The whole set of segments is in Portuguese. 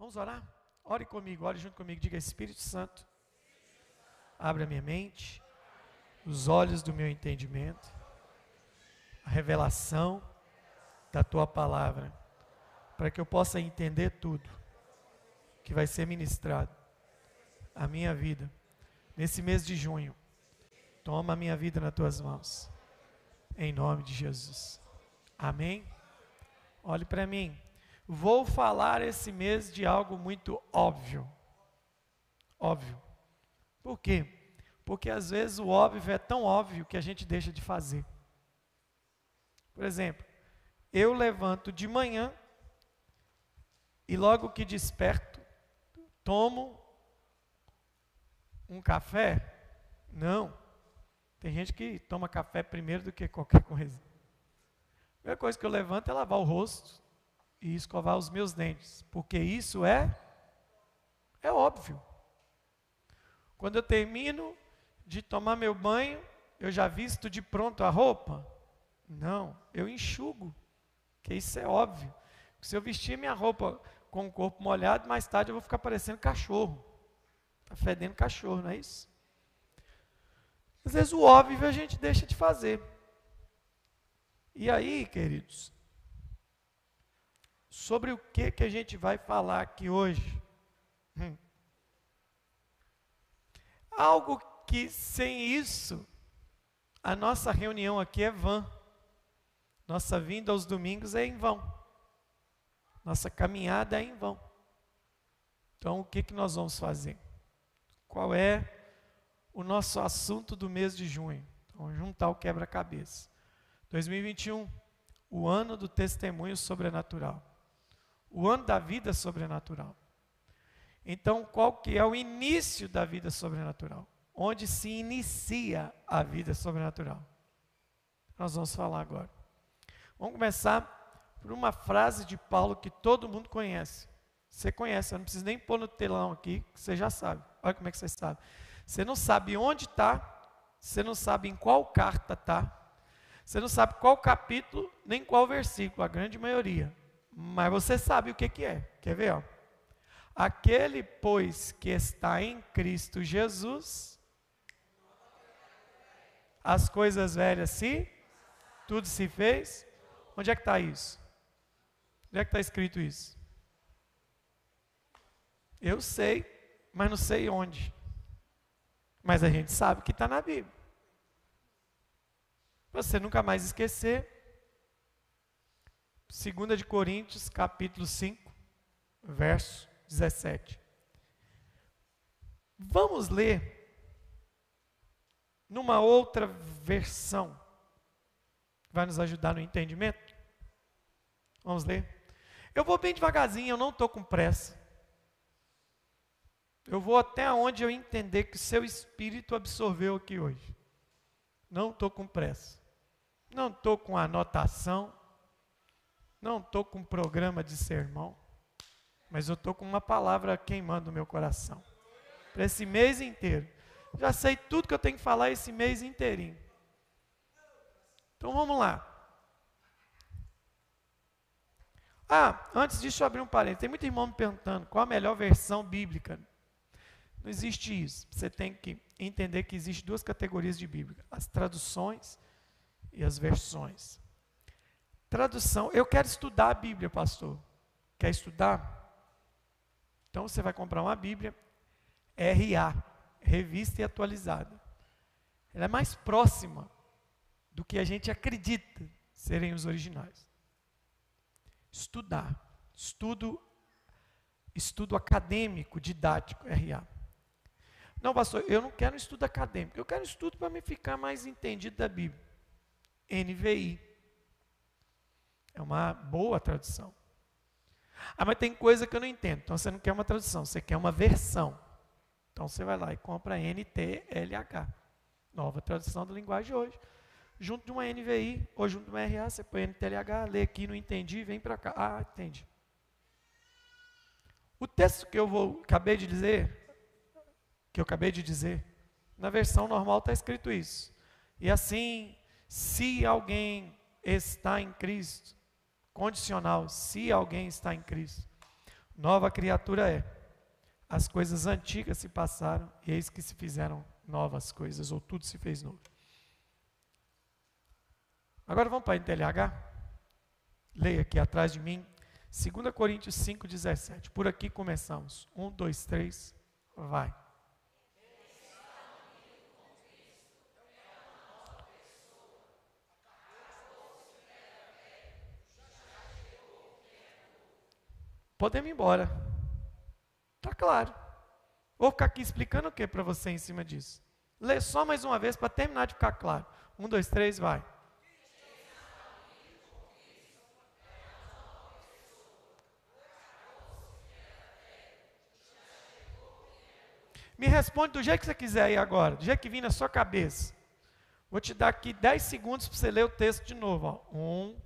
Vamos orar? Ore comigo, ore junto comigo. Diga: Espírito Santo, abre a minha mente, os olhos do meu entendimento, a revelação da tua palavra, para que eu possa entender tudo que vai ser ministrado a minha vida nesse mês de junho. Toma a minha vida nas tuas mãos, em nome de Jesus. Amém? Olhe para mim. Vou falar esse mês de algo muito óbvio. Óbvio. Por quê? Porque às vezes o óbvio é tão óbvio que a gente deixa de fazer. Por exemplo, eu levanto de manhã e logo que desperto, tomo um café? Não. Tem gente que toma café primeiro do que qualquer coisa. A primeira coisa que eu levanto é lavar o rosto e escovar os meus dentes, porque isso é é óbvio. Quando eu termino de tomar meu banho, eu já visto de pronto a roupa? Não, eu enxugo, que isso é óbvio. Se eu vestir minha roupa com o corpo molhado, mais tarde eu vou ficar parecendo cachorro. Está fedendo cachorro, não é isso? Às vezes o óbvio a gente deixa de fazer. E aí, queridos, sobre o que, que a gente vai falar aqui hoje? Hum. Algo que sem isso, a nossa reunião aqui é vã. Nossa vinda aos domingos é em vão. Nossa caminhada é em vão. Então, o que, que nós vamos fazer? Qual é o nosso assunto do mês de junho. Vamos juntar o quebra-cabeça. 2021, o ano do testemunho sobrenatural. O ano da vida sobrenatural. Então, qual que é o início da vida sobrenatural? Onde se inicia a vida sobrenatural? Nós vamos falar agora. Vamos começar por uma frase de Paulo que todo mundo conhece. Você conhece, eu não preciso nem pôr no telão aqui, você já sabe. Olha como é que você sabe. Você não sabe onde está, você não sabe em qual carta está, você não sabe qual capítulo, nem qual versículo, a grande maioria. Mas você sabe o que, que é. Quer ver? Ó? Aquele, pois, que está em Cristo Jesus, as coisas velhas se, tudo se fez. Onde é que está isso? Onde é que está escrito isso? Eu sei, mas não sei onde. Mas a gente sabe que está na Bíblia. Você nunca mais esquecer. 2 de Coríntios, capítulo 5, verso 17. Vamos ler numa outra versão. Vai nos ajudar no entendimento? Vamos ler? Eu vou bem devagarzinho, eu não estou com pressa. Eu vou até onde eu entender que seu espírito absorveu aqui hoje. Não estou com pressa. Não estou com anotação. Não estou com programa de sermão. Mas eu estou com uma palavra queimando no meu coração. Para esse mês inteiro. Já sei tudo que eu tenho que falar esse mês inteirinho. Então vamos lá. Ah, antes disso, abrir um parênteses. Tem muito irmão me perguntando qual a melhor versão bíblica. Não existe isso. Você tem que entender que existem duas categorias de Bíblia: as traduções e as versões. Tradução, eu quero estudar a Bíblia, pastor. Quer estudar? Então você vai comprar uma Bíblia RA, revista e atualizada. Ela é mais próxima do que a gente acredita serem os originais. Estudar, estudo estudo acadêmico, didático, RA. Não, pastor, eu não quero um estudo acadêmico, eu quero um estudo para me ficar mais entendido da Bíblia. NVI. É uma boa tradução. Ah, mas tem coisa que eu não entendo. Então você não quer uma tradução, você quer uma versão. Então você vai lá e compra NTLH. Nova tradução da linguagem hoje. Junto de uma NVI ou junto de uma RA, você põe NTLH, lê aqui, não entendi, vem para cá. Ah, entendi. O texto que eu vou, acabei de dizer que eu acabei de dizer, na versão normal está escrito isso. E assim, se alguém está em Cristo, condicional, se alguém está em Cristo, Nova criatura é. As coisas antigas se passaram e eis que se fizeram novas coisas, ou tudo se fez novo. Agora vamos para a NTLH? Leia aqui atrás de mim, 2 Coríntios 5,17. Por aqui começamos. Um, dois, três, vai. Podemos ir embora. Está claro. Vou ficar aqui explicando o que para você em cima disso. Lê só mais uma vez para terminar de ficar claro. Um, dois, três, vai. Me responde do jeito que você quiser aí agora, do jeito que vem na sua cabeça. Vou te dar aqui 10 segundos para você ler o texto de novo. Ó. Um,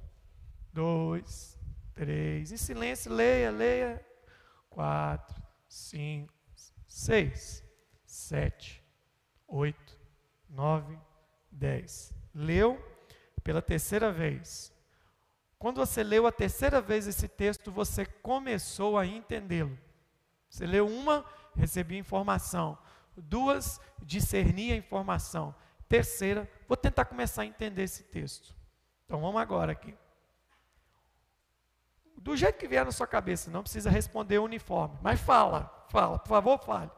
dois, três. Em silêncio, leia, leia. Quatro, cinco, seis, sete, oito, nove, dez. Leu pela terceira vez. Quando você leu a terceira vez esse texto, você começou a entendê-lo. Você leu uma recebi informação. Duas, discerni a informação. Terceira, vou tentar começar a entender esse texto. Então vamos agora aqui. Do jeito que vier na sua cabeça, não precisa responder uniforme, mas fala, fala, por favor, fale.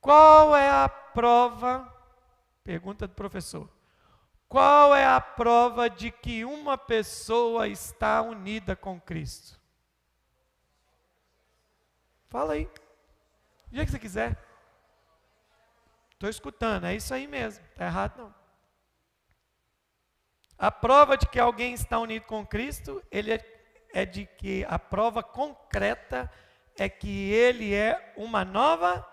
Qual é a prova? Pergunta do professor. Qual é a prova de que uma pessoa está unida com Cristo? Fala aí. O dia que você quiser. Estou escutando, é isso aí mesmo. Está errado não. A prova de que alguém está unido com Cristo, ele é, é de que a prova concreta é que ele é uma nova.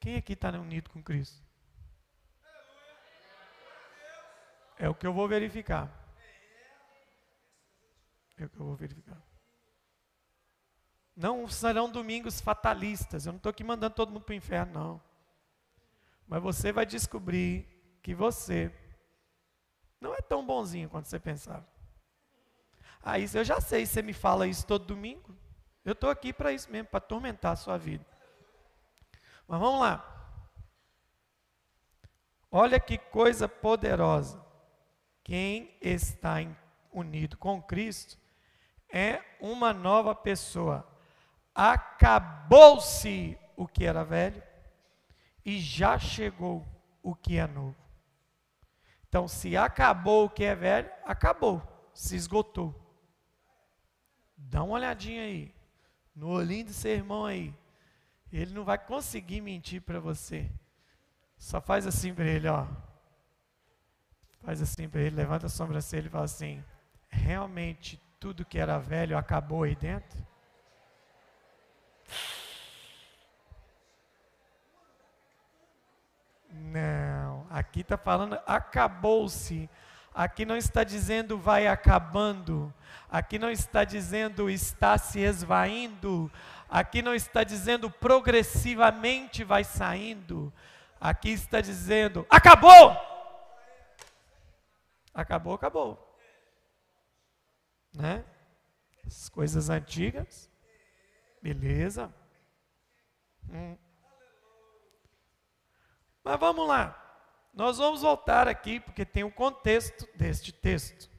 Quem aqui está unido com Cristo? É o que eu vou verificar. É o que eu vou verificar. Não serão domingos fatalistas. Eu não estou aqui mandando todo mundo para o inferno, não. Mas você vai descobrir que você não é tão bonzinho quanto você pensava. Isso eu já sei. Você me fala isso todo domingo. Eu estou aqui para isso mesmo, para atormentar a sua vida. Mas vamos lá. Olha que coisa poderosa. Quem está unido com Cristo é uma nova pessoa acabou-se o que era velho e já chegou o que é novo. Então, se acabou o que é velho, acabou, se esgotou. Dá uma olhadinha aí, no olhinho do seu irmão aí. Ele não vai conseguir mentir para você. Só faz assim para ele, ó. Faz assim para ele, levanta a sobrancelha e fala assim: realmente tudo que era velho acabou aí dentro? Não, aqui está falando acabou-se. Aqui não está dizendo vai acabando. Aqui não está dizendo está se esvaindo. Aqui não está dizendo progressivamente vai saindo. Aqui está dizendo acabou. Acabou, acabou. Né? As coisas antigas Beleza? Hum. Mas vamos lá. Nós vamos voltar aqui, porque tem o um contexto deste texto.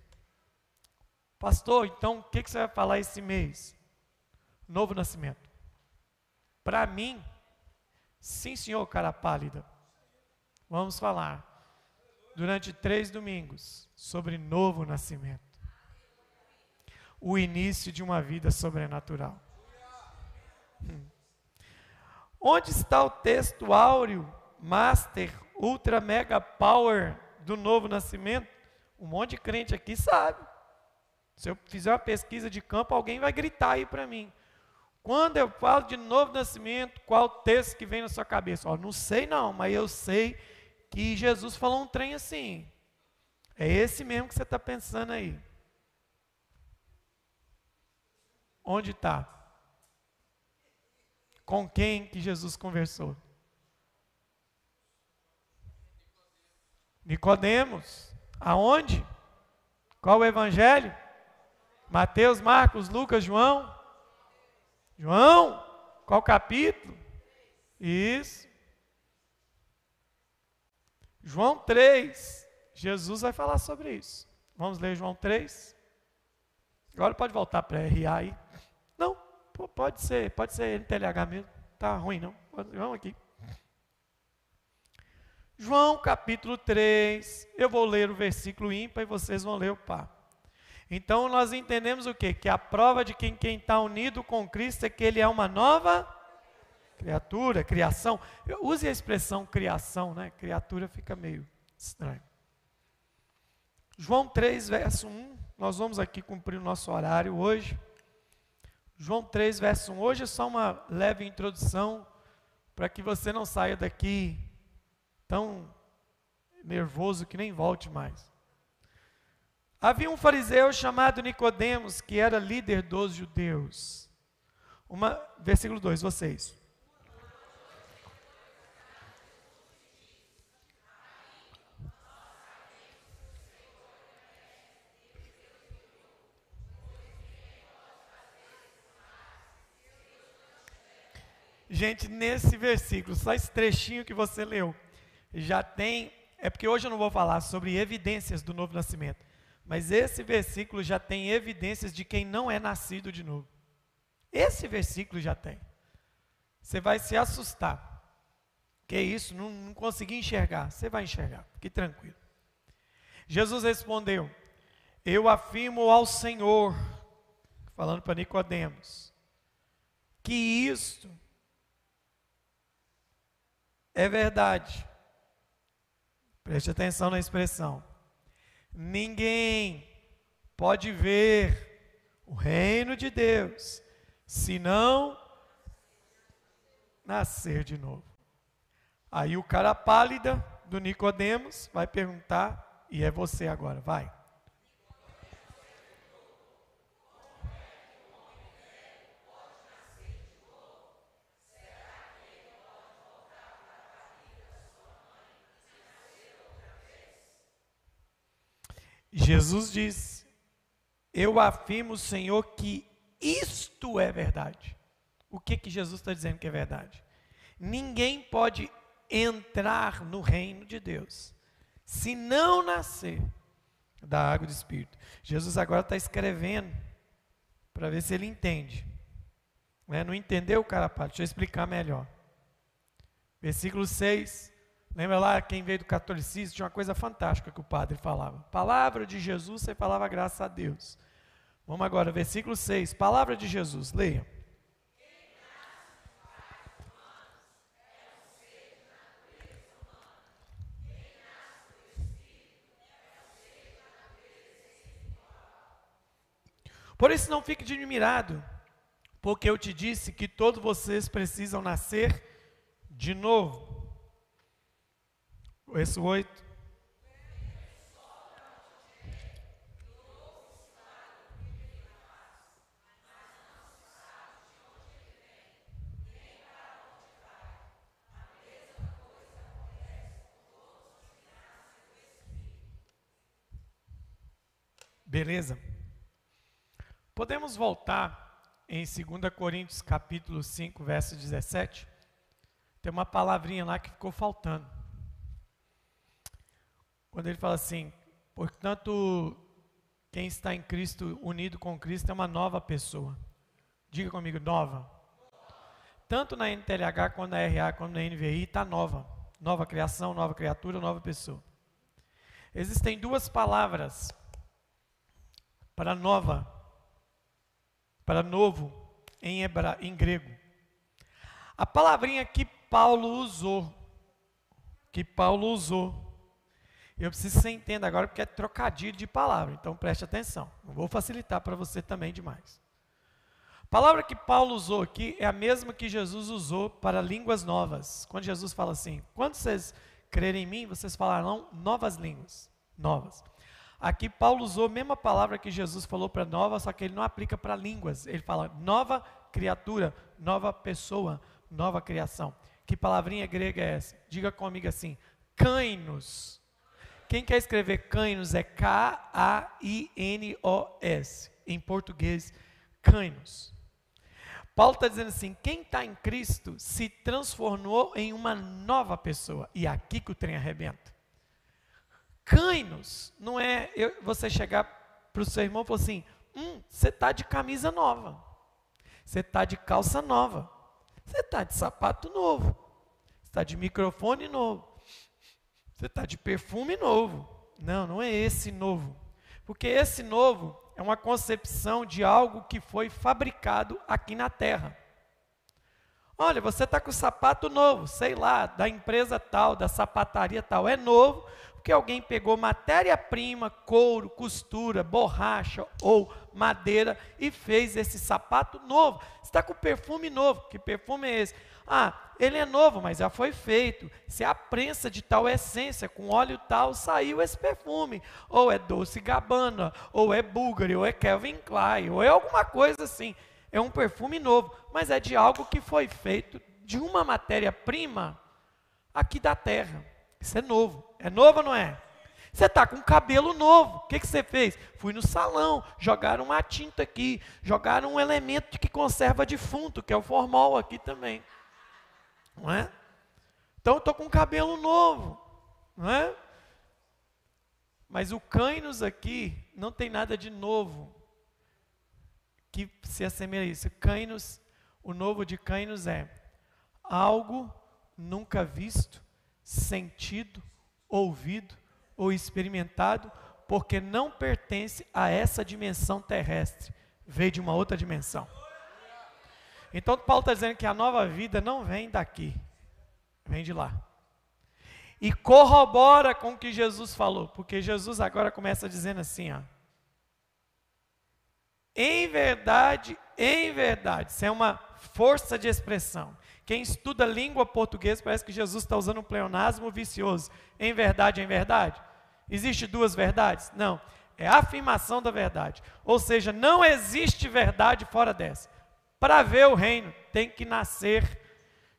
Pastor, então o que, que você vai falar esse mês? Novo nascimento. Para mim, sim, senhor, cara pálida. Vamos falar durante três domingos sobre novo nascimento. O início de uma vida sobrenatural. Onde está o texto áureo, master, ultra mega power do novo nascimento? Um monte de crente aqui sabe. Se eu fizer uma pesquisa de campo, alguém vai gritar aí para mim. Quando eu falo de novo nascimento, qual texto que vem na sua cabeça? Ó, não sei não, mas eu sei que Jesus falou um trem assim. É esse mesmo que você está pensando aí. Onde está? Com quem que Jesus conversou? Nicodemos. Aonde? Qual o evangelho? Mateus, Marcos, Lucas, João? João? Qual capítulo? Isso. João 3. Jesus vai falar sobre isso. Vamos ler João 3. Agora pode voltar para RA aí. Não, pode ser, pode ser NTLH mesmo. Tá ruim não. Vamos aqui. João capítulo 3. Eu vou ler o versículo ímpar e vocês vão ler o par. Então nós entendemos o quê? Que a prova de quem está unido com Cristo é que ele é uma nova criatura, criação. Use a expressão criação, né? Criatura fica meio estranho. João 3, verso 1. Nós vamos aqui cumprir o nosso horário hoje. João 3, verso 1. Hoje é só uma leve introdução para que você não saia daqui tão nervoso que nem volte mais. Havia um fariseu chamado Nicodemos, que era líder dos judeus. Uma, versículo 2, vocês. Gente, nesse versículo, só esse trechinho que você leu, já tem. É porque hoje eu não vou falar sobre evidências do novo nascimento. Mas esse versículo já tem evidências de quem não é nascido de novo. Esse versículo já tem. Você vai se assustar. Que isso, não, não consegui enxergar. Você vai enxergar, fique tranquilo. Jesus respondeu: Eu afirmo ao Senhor, falando para Nicodemos, que isto é verdade. Preste atenção na expressão. Ninguém pode ver o reino de Deus se não nascer de novo. Aí o cara pálida do Nicodemos vai perguntar, e é você agora, vai. Jesus diz: Eu afirmo, Senhor, que isto é verdade. O que que Jesus está dizendo que é verdade? Ninguém pode entrar no reino de Deus se não nascer da água do Espírito. Jesus agora está escrevendo para ver se ele entende. Né? Não entendeu, cara? Deixa eu explicar melhor. Versículo 6. Lembra lá quem veio do catolicismo? Tinha uma coisa fantástica que o padre falava. Palavra de Jesus, você falava graças a Deus. Vamos agora, versículo 6. Palavra de Jesus, leia. Por isso não fique admirado, porque eu te disse que todos vocês precisam nascer de novo. Verso 8. Beleza? Podemos voltar em 2 Coríntios capítulo 5, verso 17. Tem uma palavrinha lá que ficou faltando. Quando ele fala assim, portanto, quem está em Cristo, unido com Cristo, é uma nova pessoa. Diga comigo, nova. Tanto na NTLH, quanto na RA, quanto na NVI, está nova. Nova criação, nova criatura, nova pessoa. Existem duas palavras para nova, para novo, em, hebra, em grego. A palavrinha que Paulo usou, que Paulo usou, eu preciso que você entenda agora porque é trocadilho de palavra, então preste atenção. Não vou facilitar para você também demais. A palavra que Paulo usou aqui é a mesma que Jesus usou para línguas novas. Quando Jesus fala assim: quando vocês crerem em mim, vocês falarão novas línguas. Novas. Aqui Paulo usou a mesma palavra que Jesus falou para nova, só que ele não aplica para línguas. Ele fala nova criatura, nova pessoa, nova criação. Que palavrinha grega é essa? Diga comigo assim: kainos. Quem quer escrever Cainos é K-A-I-N-O-S. em português, cainos. Paulo está dizendo assim: quem está em Cristo se transformou em uma nova pessoa. E é aqui que o trem arrebenta. Cainos não é eu, você chegar para o seu irmão e falar assim: hum, você está de camisa nova, você está de calça nova, você está de sapato novo, você está de microfone novo, você está de perfume novo. Não, não é esse novo. Porque esse novo é uma concepção de algo que foi fabricado aqui na terra. Olha, você está com sapato novo, sei lá, da empresa tal, da sapataria tal, é novo, porque alguém pegou matéria-prima, couro, costura, borracha ou madeira e fez esse sapato novo. Você está com perfume novo, que perfume é esse? Ah, ele é novo, mas já foi feito. Se a prensa de tal essência, com óleo tal, saiu esse perfume. Ou é Doce Gabbana, ou é Bulgari, ou é Calvin Klein, ou é alguma coisa assim. É um perfume novo, mas é de algo que foi feito de uma matéria-prima aqui da terra. Isso é novo. É novo ou não é? Você está com cabelo novo. O que, que você fez? Fui no salão, jogaram uma tinta aqui, jogaram um elemento que conserva defunto, que é o formol aqui também não é? Então estou com cabelo novo, não é? Mas o Cainos aqui não tem nada de novo que se assemelha a isso. Cainos, o novo de Cainos é algo nunca visto, sentido, ouvido ou experimentado, porque não pertence a essa dimensão terrestre, veio de uma outra dimensão. Então Paulo está dizendo que a nova vida não vem daqui, vem de lá. E corrobora com o que Jesus falou, porque Jesus agora começa dizendo assim, ó. Em verdade, em verdade, isso é uma força de expressão. Quem estuda língua portuguesa parece que Jesus está usando um pleonasmo vicioso. Em verdade, em verdade. Existe duas verdades? Não. É a afirmação da verdade. Ou seja, não existe verdade fora dessa. Para ver o reino, tem que nascer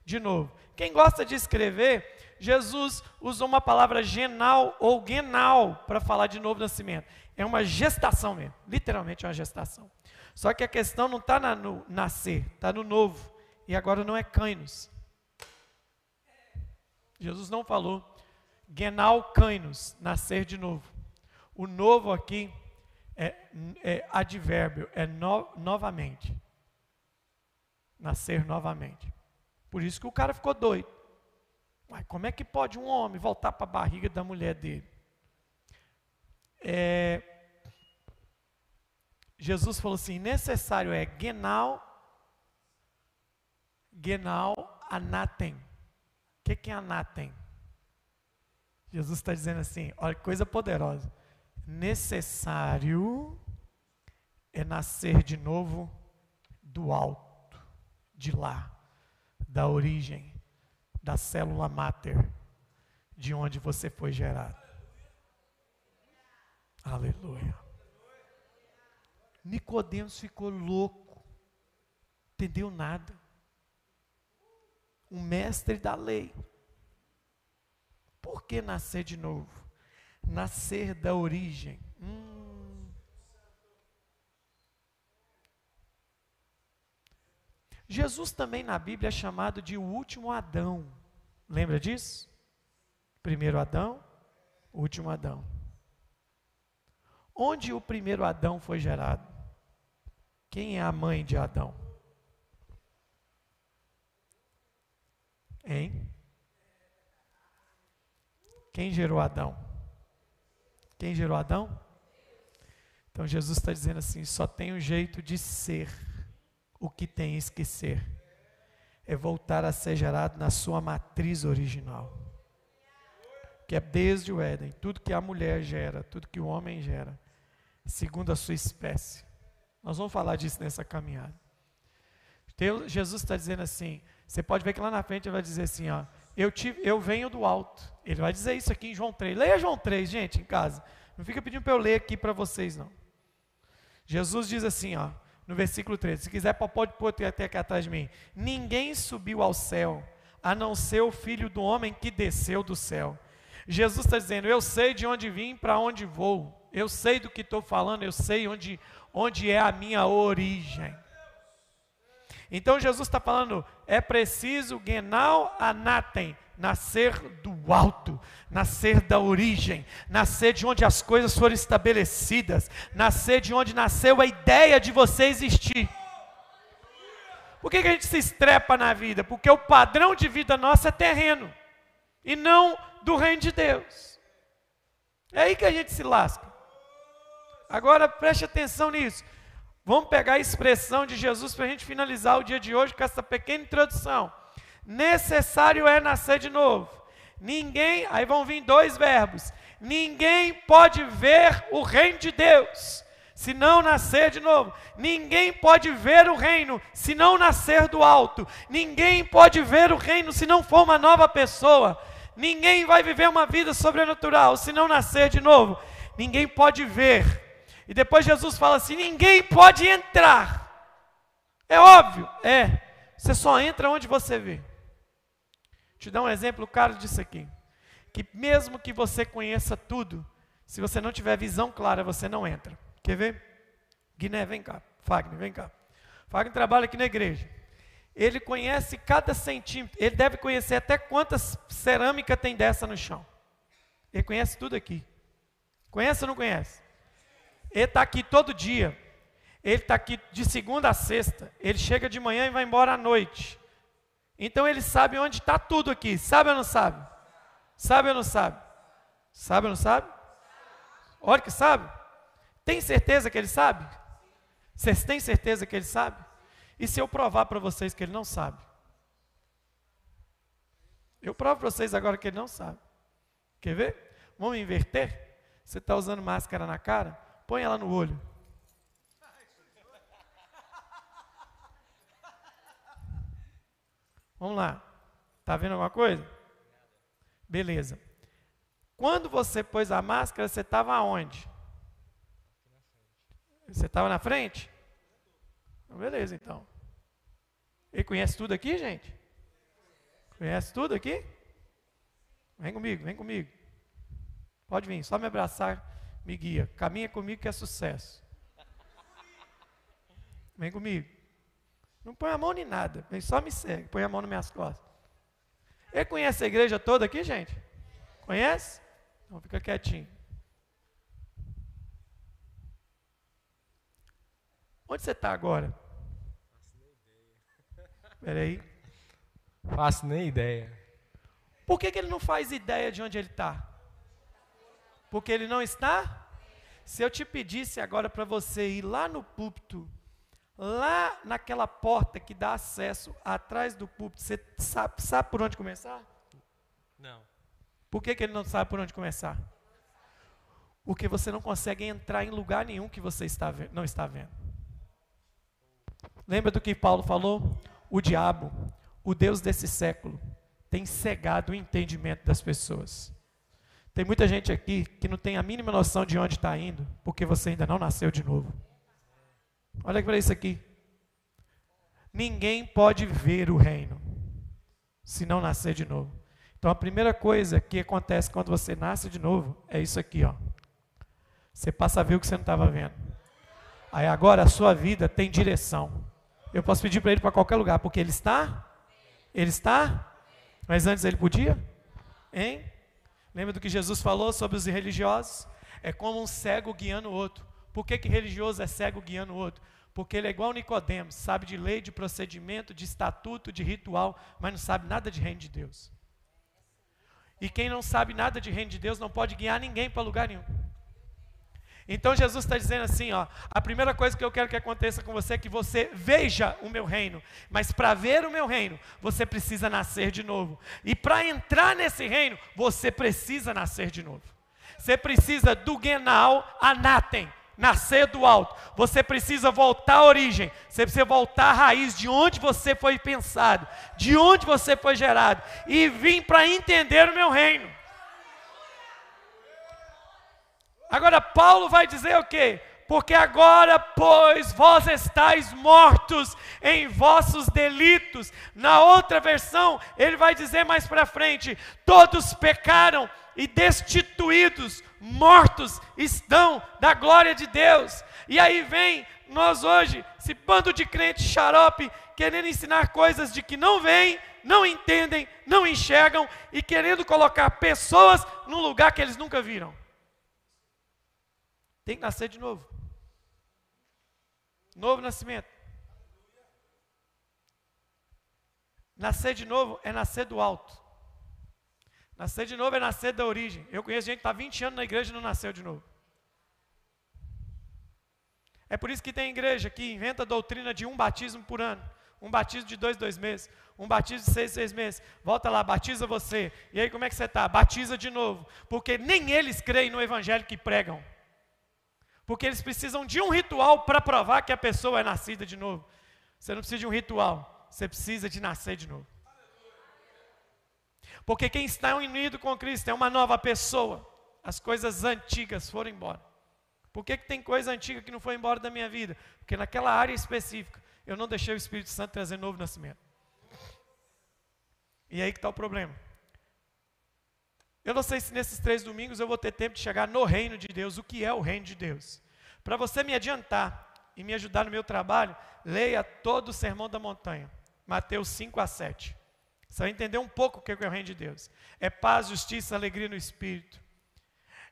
de novo. Quem gosta de escrever, Jesus usou uma palavra genal ou genal para falar de novo nascimento. É uma gestação mesmo, literalmente é uma gestação. Só que a questão não está no nascer, está no novo. E agora não é cainos. Jesus não falou genal cainos, nascer de novo. O novo aqui é, é advérbio, é no, novamente nascer novamente. Por isso que o cara ficou doido. Mas como é que pode um homem voltar para a barriga da mulher dele? É, Jesus falou assim: necessário é genal, genal anatem. O que, que é anatem? Jesus está dizendo assim: olha que coisa poderosa. Necessário é nascer de novo do alto de lá, da origem, da célula máter, de onde você foi gerado. Aleluia. Nicodemos ficou louco, entendeu nada. Um mestre da lei. Por que nascer de novo? Nascer da origem. Hum, Jesus também na Bíblia é chamado de o último Adão. Lembra disso? Primeiro Adão, último Adão. Onde o primeiro Adão foi gerado? Quem é a mãe de Adão? Hein? Quem gerou Adão? Quem gerou Adão? Então Jesus está dizendo assim: só tem um jeito de ser o que tem esquecer é voltar a ser gerado na sua matriz original. Que é desde o Éden, tudo que a mulher gera, tudo que o homem gera, segundo a sua espécie. Nós vamos falar disso nessa caminhada. Deus, Jesus está dizendo assim, você pode ver que lá na frente ele vai dizer assim, ó, eu, tive, eu venho do alto. Ele vai dizer isso aqui em João 3. Leia João 3, gente, em casa. Não fica pedindo para eu ler aqui para vocês, não. Jesus diz assim, ó, no versículo 13. Se quiser, pode pôr até aqui atrás de mim. Ninguém subiu ao céu, a não ser o filho do homem que desceu do céu. Jesus está dizendo: Eu sei de onde vim, para onde vou. Eu sei do que estou falando, eu sei onde, onde é a minha origem. Então Jesus está falando, é preciso genal anatem, nascer do alto, nascer da origem, nascer de onde as coisas foram estabelecidas, nascer de onde nasceu a ideia de você existir. Por que, que a gente se estrepa na vida? Porque o padrão de vida nosso é terreno e não do reino de Deus. É aí que a gente se lasca. Agora preste atenção nisso. Vamos pegar a expressão de Jesus para a gente finalizar o dia de hoje com essa pequena introdução. Necessário é nascer de novo. Ninguém, aí vão vir dois verbos. Ninguém pode ver o reino de Deus se não nascer de novo. Ninguém pode ver o reino se não nascer do alto. Ninguém pode ver o reino se não for uma nova pessoa. Ninguém vai viver uma vida sobrenatural se não nascer de novo. Ninguém pode ver. E depois Jesus fala assim: ninguém pode entrar. É óbvio, é. Você só entra onde você vê. Te dar um exemplo claro disso aqui. Que mesmo que você conheça tudo, se você não tiver visão clara, você não entra. Quer ver? Guiné, vem cá. Fagner, vem cá. Fagner trabalha aqui na igreja. Ele conhece cada centímetro. Ele deve conhecer até quantas cerâmica tem dessa no chão. Ele conhece tudo aqui. Conhece ou não conhece? Ele está aqui todo dia. Ele está aqui de segunda a sexta. Ele chega de manhã e vai embora à noite. Então ele sabe onde está tudo aqui. Sabe ou não sabe? Sabe ou não sabe? Sabe ou não sabe? Olha que sabe. Tem certeza que ele sabe? Vocês têm certeza que ele sabe? E se eu provar para vocês que ele não sabe? Eu provo para vocês agora que ele não sabe. Quer ver? Vamos inverter? Você está usando máscara na cara? Põe ela no olho. Vamos lá. Está vendo alguma coisa? Beleza. Quando você pôs a máscara, você estava aonde? Você estava na frente? Então, beleza, então. Ele conhece tudo aqui, gente? Conhece tudo aqui? Vem comigo, vem comigo. Pode vir, só me abraçar, me guia. Caminha comigo que é sucesso. Vem comigo. Não põe a mão em nada, vem só me segue, põe a mão nas minhas costas. Ele conhece a igreja toda aqui, gente? Conhece? Então fica quietinho. Onde você está agora? Espera aí. Faço nem ideia. Por que, que ele não faz ideia de onde ele está? Porque ele não está? Se eu te pedisse agora para você ir lá no púlpito, lá naquela porta que dá acesso atrás do púlpito, você sabe, sabe por onde começar? Não. Por que, que ele não sabe por onde começar? Porque você não consegue entrar em lugar nenhum que você está, não está vendo. Lembra do que Paulo falou? O diabo, o Deus desse século, tem cegado o entendimento das pessoas. Tem muita gente aqui que não tem a mínima noção de onde está indo, porque você ainda não nasceu de novo. Olha para isso aqui. Ninguém pode ver o reino se não nascer de novo. Então a primeira coisa que acontece quando você nasce de novo é isso aqui, ó. Você passa a ver o que você não estava vendo. Aí agora a sua vida tem direção. Eu posso pedir para ele para qualquer lugar, porque ele está? Ele está? Mas antes ele podia? Hein? Lembra do que Jesus falou sobre os religiosos? É como um cego guiando o outro. Por que, que religioso é cego guiando o outro? Porque ele é igual Nicodemos, sabe de lei, de procedimento, de estatuto, de ritual, mas não sabe nada de reino de Deus. E quem não sabe nada de reino de Deus não pode guiar ninguém para lugar nenhum. Então Jesus está dizendo assim: ó, a primeira coisa que eu quero que aconteça com você é que você veja o meu reino. Mas para ver o meu reino, você precisa nascer de novo. E para entrar nesse reino, você precisa nascer de novo. Você precisa do Genal Anatem, nascer do alto. Você precisa voltar à origem. Você precisa voltar à raiz de onde você foi pensado, de onde você foi gerado. E vir para entender o meu reino. Agora, Paulo vai dizer o quê? Porque agora, pois, vós estáis mortos em vossos delitos. Na outra versão, ele vai dizer mais para frente: todos pecaram e destituídos, mortos estão da glória de Deus. E aí vem nós hoje, esse bando de crentes xarope, querendo ensinar coisas de que não vêm, não entendem, não enxergam e querendo colocar pessoas num lugar que eles nunca viram. Tem que nascer de novo. Novo nascimento. Nascer de novo é nascer do alto. Nascer de novo é nascer da origem. Eu conheço gente que está 20 anos na igreja e não nasceu de novo. É por isso que tem igreja que inventa a doutrina de um batismo por ano. Um batismo de dois, dois meses. Um batismo de seis, seis meses. Volta lá, batiza você. E aí como é que você está? Batiza de novo. Porque nem eles creem no evangelho que pregam. Porque eles precisam de um ritual para provar que a pessoa é nascida de novo. Você não precisa de um ritual. Você precisa de nascer de novo. Porque quem está unido com Cristo é uma nova pessoa. As coisas antigas foram embora. Por que, que tem coisa antiga que não foi embora da minha vida? Porque naquela área específica eu não deixei o Espírito Santo trazer novo nascimento. E aí que está o problema. Eu não sei se nesses três domingos eu vou ter tempo de chegar no reino de Deus. O que é o reino de Deus? Para você me adiantar e me ajudar no meu trabalho, leia todo o Sermão da Montanha, Mateus 5 a 7. Você vai entender um pouco o que é o reino de Deus. É paz, justiça, alegria no Espírito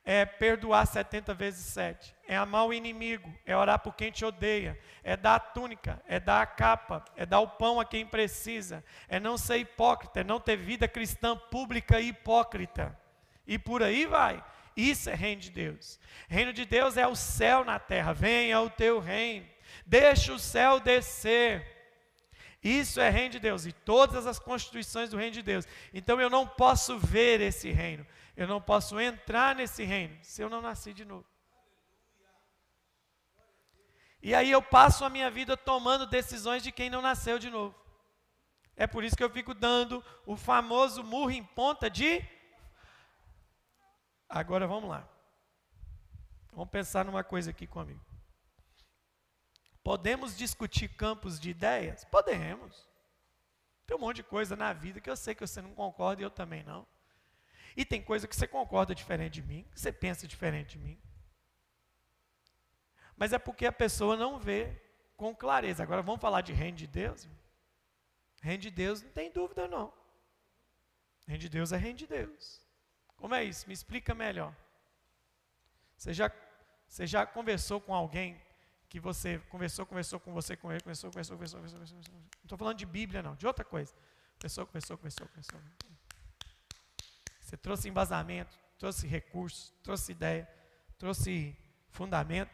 é perdoar 70 vezes 7, é amar o inimigo, é orar por quem te odeia, é dar a túnica, é dar a capa, é dar o pão a quem precisa, é não ser hipócrita, é não ter vida cristã pública e hipócrita. E por aí vai. Isso é reino de Deus. Reino de Deus é o céu na terra. Venha o teu reino. Deixa o céu descer. Isso é reino de Deus e todas as constituições do reino de Deus. Então eu não posso ver esse reino. Eu não posso entrar nesse reino se eu não nasci de novo. E aí eu passo a minha vida tomando decisões de quem não nasceu de novo. É por isso que eu fico dando o famoso murro em ponta de. Agora vamos lá. Vamos pensar numa coisa aqui comigo. Podemos discutir campos de ideias? Podemos. Tem um monte de coisa na vida que eu sei que você não concorda e eu também não. E tem coisa que você concorda diferente de mim, que você pensa diferente de mim. Mas é porque a pessoa não vê com clareza. Agora vamos falar de reino de Deus? Reino de Deus não tem dúvida não. Reino de Deus é reino de Deus. Como é isso? Me explica melhor. Você já, você já conversou com alguém que você conversou, conversou com você, ele, conversou, conversou, conversou, conversou, conversou. Não estou falando de Bíblia não, de outra coisa. Conversou, conversou, conversou, conversou. Você trouxe embasamento, trouxe recurso, trouxe ideia, trouxe fundamento.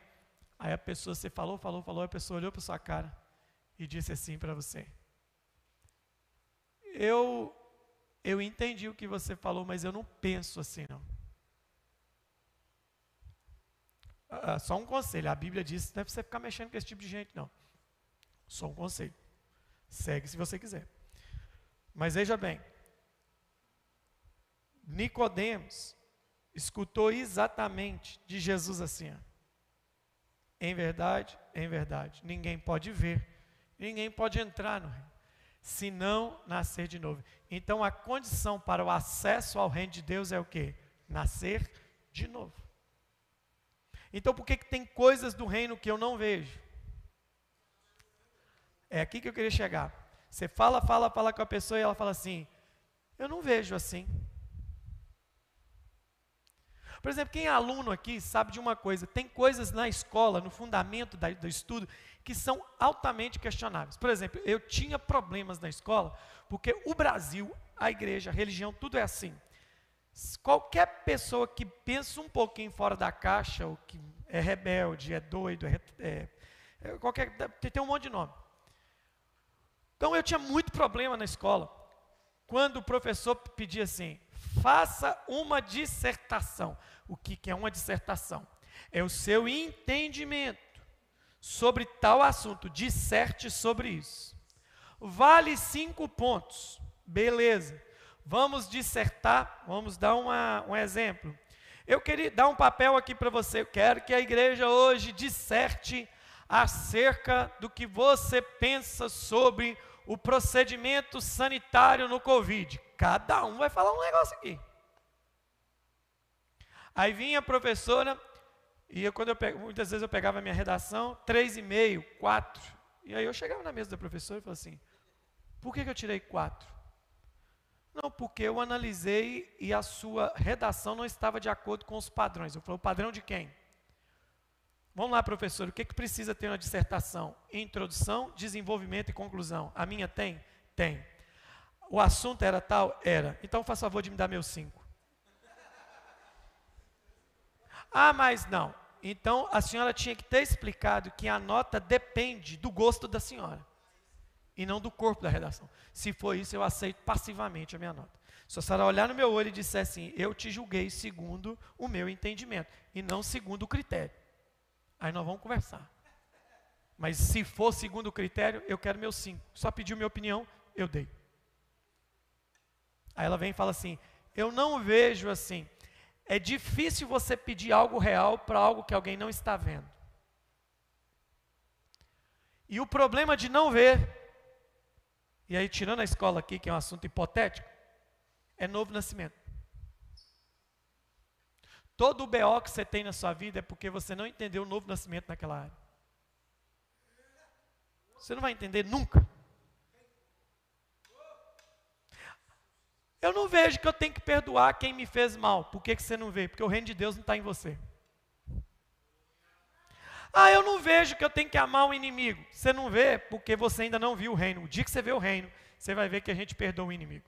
Aí a pessoa, você falou, falou, falou, a pessoa olhou para sua cara e disse assim para você: Eu eu entendi o que você falou, mas eu não penso assim não. Ah, só um conselho, a Bíblia diz que não é para você ficar mexendo com esse tipo de gente, não. Só um conselho. Segue se você quiser. Mas veja bem, Nicodemos escutou exatamente de Jesus assim: ó, em verdade, em verdade, ninguém pode ver, ninguém pode entrar no reino, se não nascer de novo. Então a condição para o acesso ao reino de Deus é o que? Nascer de novo. Então por que, que tem coisas do reino que eu não vejo? É aqui que eu queria chegar. Você fala, fala, fala com a pessoa e ela fala assim: Eu não vejo assim. Por exemplo, quem é aluno aqui sabe de uma coisa: tem coisas na escola, no fundamento da, do estudo, que são altamente questionáveis. Por exemplo, eu tinha problemas na escola, porque o Brasil, a igreja, a religião, tudo é assim. Qualquer pessoa que pensa um pouquinho fora da caixa, ou que é rebelde, é doido, é, é, é qualquer, tem um monte de nome. Então eu tinha muito problema na escola. Quando o professor pedia assim, faça uma dissertação. O que, é uma dissertação? É o seu entendimento sobre tal assunto. Disserte sobre isso. Vale cinco pontos. Beleza. Vamos dissertar, vamos dar uma, um exemplo. Eu queria dar um papel aqui para você. Eu quero que a igreja hoje disserte acerca do que você pensa sobre o procedimento sanitário no Covid. Cada um vai falar um negócio aqui. Aí vinha a professora, e eu, quando eu pego, muitas vezes eu pegava a minha redação, três e meio, quatro. E aí eu chegava na mesa da professora e falava assim, por que, que eu tirei quatro? Não, porque eu analisei e a sua redação não estava de acordo com os padrões. Eu falei, o padrão de quem? Vamos lá, professor, o que, que precisa ter uma dissertação? Introdução, desenvolvimento e conclusão. A minha tem? Tem. O assunto era tal? Era. Então, faça favor de me dar meus cinco. Ah, mas não. Então, a senhora tinha que ter explicado que a nota depende do gosto da senhora e não do corpo da redação. Se for isso, eu aceito passivamente a minha nota. Se a senhora olhar no meu olho e disser assim, eu te julguei segundo o meu entendimento e não segundo o critério. Aí nós vamos conversar. Mas se for segundo o critério, eu quero meus cinco. Só pediu minha opinião, eu dei. Aí ela vem e fala assim: eu não vejo assim. É difícil você pedir algo real para algo que alguém não está vendo. E o problema de não ver e aí, tirando a escola aqui, que é um assunto hipotético, é novo nascimento. Todo o BO que você tem na sua vida é porque você não entendeu o novo nascimento naquela área. Você não vai entender nunca. Eu não vejo que eu tenho que perdoar quem me fez mal. Por que, que você não vê? Porque o reino de Deus não está em você. Ah, eu não vejo que eu tenho que amar o inimigo. Você não vê porque você ainda não viu o reino. O dia que você vê o reino, você vai ver que a gente perdoa o inimigo.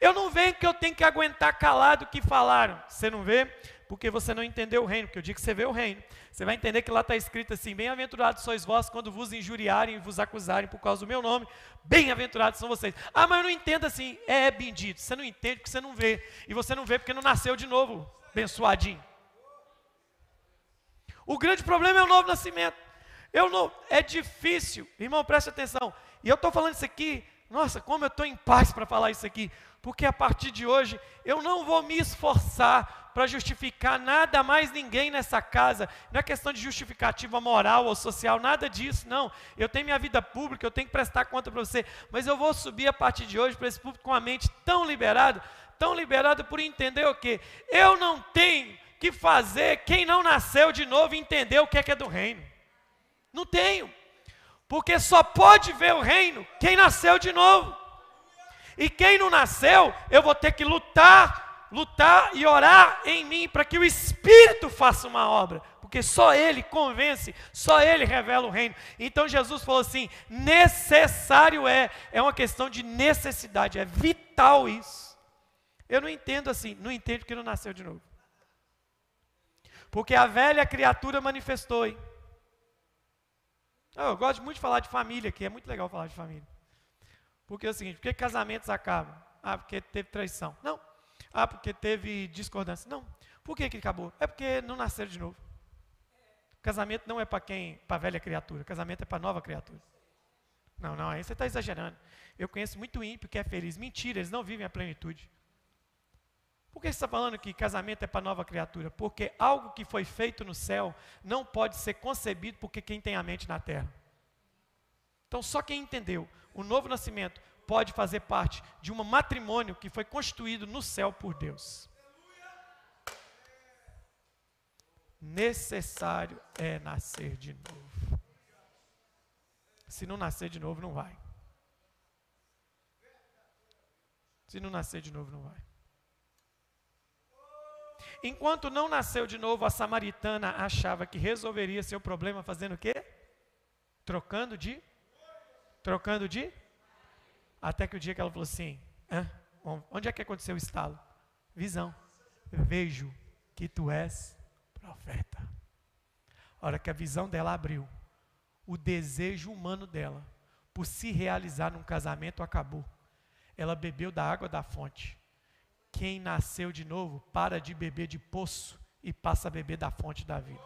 Eu não vejo que eu tenho que aguentar calado o que falaram. Você não vê? Porque você não entendeu o reino. Porque o dia que você vê o reino, você vai entender que lá está escrito assim: Bem-aventurados sois vós quando vos injuriarem e vos acusarem por causa do meu nome. Bem-aventurados são vocês. Ah, mas eu não entendo assim. É, é bendito. Você não entende porque você não vê. E você não vê porque não nasceu de novo, abençoadinho. O grande problema é o novo nascimento. Eu não, é difícil, irmão, preste atenção. E eu estou falando isso aqui, nossa, como eu estou em paz para falar isso aqui, porque a partir de hoje eu não vou me esforçar para justificar nada mais ninguém nessa casa. Não é questão de justificativa moral ou social, nada disso, não. Eu tenho minha vida pública, eu tenho que prestar conta para você, mas eu vou subir a partir de hoje para esse público com a mente tão liberada, tão liberada por entender o quê? Eu não tenho que fazer quem não nasceu de novo entender o que é, que é do reino. Não tenho. Porque só pode ver o reino quem nasceu de novo. E quem não nasceu, eu vou ter que lutar, lutar e orar em mim para que o Espírito faça uma obra. Porque só Ele convence, só Ele revela o reino. Então Jesus falou assim: necessário é, é uma questão de necessidade, é vital isso. Eu não entendo assim, não entendo que não nasceu de novo. Porque a velha criatura manifestou. Hein? Eu gosto muito de falar de família aqui, é muito legal falar de família. Porque é o seguinte, por que casamentos acabam? Ah, porque teve traição. Não. Ah, porque teve discordância. Não. Por que, que acabou? É porque não nasceram de novo. Casamento não é para quem, para velha criatura, casamento é para nova criatura. Não, não, aí você está exagerando. Eu conheço muito ímpio que é feliz. Mentira, eles não vivem a plenitude. Por que você está falando que casamento é para nova criatura? Porque algo que foi feito no céu não pode ser concebido porque quem tem a mente na terra. Então, só quem entendeu o novo nascimento pode fazer parte de um matrimônio que foi constituído no céu por Deus. Necessário é nascer de novo. Se não nascer de novo, não vai. Se não nascer de novo, não vai. Enquanto não nasceu de novo, a samaritana achava que resolveria seu problema fazendo o quê? Trocando de? Trocando de? Até que o dia que ela falou assim: onde é que aconteceu o estalo? Visão. Vejo que tu és profeta. A hora que a visão dela abriu, o desejo humano dela por se realizar num casamento acabou. Ela bebeu da água da fonte quem nasceu de novo para de beber de poço e passa a beber da fonte da vida.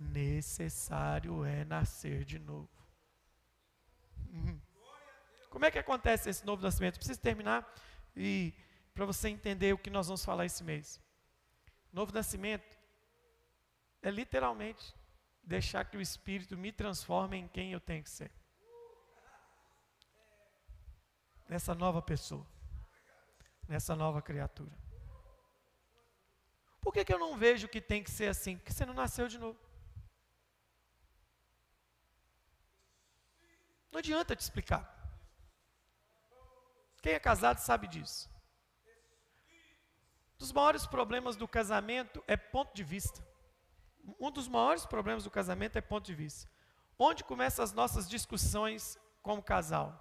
Necessário é nascer de novo. Uhum. Como é que acontece esse novo nascimento? Preciso terminar e para você entender o que nós vamos falar esse mês. Novo nascimento é literalmente deixar que o Espírito me transforme em quem eu tenho que ser. Nessa nova pessoa, nessa nova criatura. Por que, que eu não vejo que tem que ser assim? Porque você não nasceu de novo. Não adianta te explicar. Quem é casado sabe disso. Um dos maiores problemas do casamento é ponto de vista. Um dos maiores problemas do casamento é ponto de vista. Onde começam as nossas discussões como casal?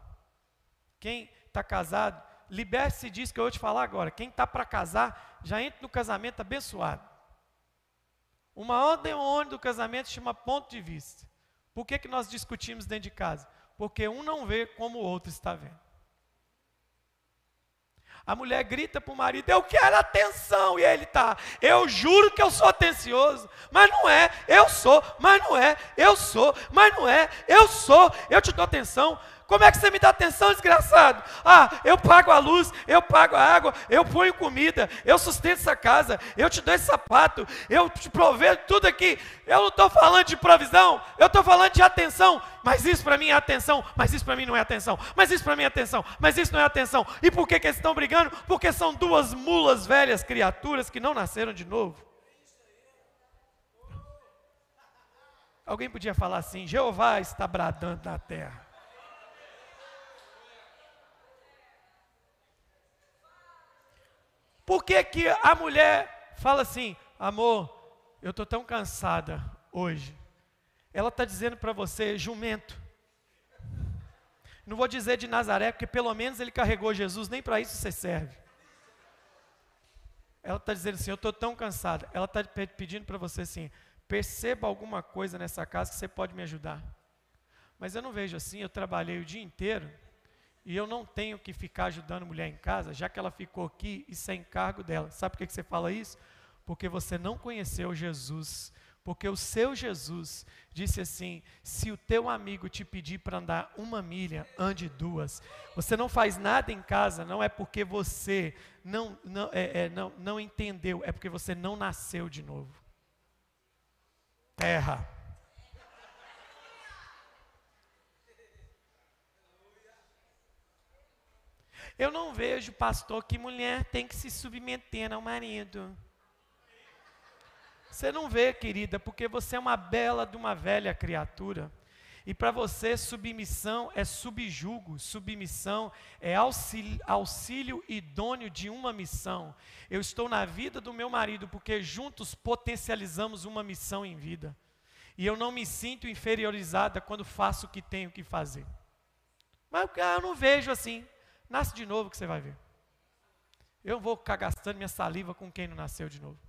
Quem está casado, liberte-se disso que eu vou te falar agora. Quem está para casar, já entra no casamento abençoado. O maior demônio do casamento chama ponto de vista. Por que, que nós discutimos dentro de casa? Porque um não vê como o outro está vendo. A mulher grita para o marido: Eu quero atenção. E ele está: Eu juro que eu sou atencioso. Mas não é. Eu sou. Mas não é. Eu sou. Mas não é. Eu sou. Eu te dou atenção. Como é que você me dá atenção, desgraçado? Ah, eu pago a luz, eu pago a água, eu ponho comida, eu sustento essa casa, eu te dou esse sapato, eu te provejo tudo aqui. Eu não estou falando de provisão, eu estou falando de atenção. Mas isso para mim é atenção, mas isso para mim não é atenção, mas isso para mim é atenção, mas isso não é atenção. E por que, que eles estão brigando? Porque são duas mulas velhas criaturas que não nasceram de novo. Alguém podia falar assim: Jeová está bradando na terra. Por que, que a mulher fala assim, amor, eu estou tão cansada hoje? Ela está dizendo para você, jumento. Não vou dizer de Nazaré, porque pelo menos ele carregou Jesus, nem para isso você serve. Ela está dizendo assim: Eu estou tão cansada. Ela está pedindo para você assim: perceba alguma coisa nessa casa que você pode me ajudar. Mas eu não vejo assim, eu trabalhei o dia inteiro e eu não tenho que ficar ajudando mulher em casa, já que ela ficou aqui, isso é encargo dela. Sabe por que você fala isso? Porque você não conheceu Jesus. Porque o seu Jesus disse assim: se o teu amigo te pedir para andar uma milha, ande duas. Você não faz nada em casa, não é porque você não, não, é, é, não, não entendeu, é porque você não nasceu de novo. Terra. Eu não vejo, pastor, que mulher tem que se submeter ao marido. Você não vê, querida, porque você é uma bela de uma velha criatura. E para você, submissão é subjugo, submissão é auxílio, auxílio, idôneo de uma missão. Eu estou na vida do meu marido porque juntos potencializamos uma missão em vida. E eu não me sinto inferiorizada quando faço o que tenho que fazer. Mas eu não vejo assim. Nasce de novo que você vai ver. Eu vou ficar gastando minha saliva com quem não nasceu de novo.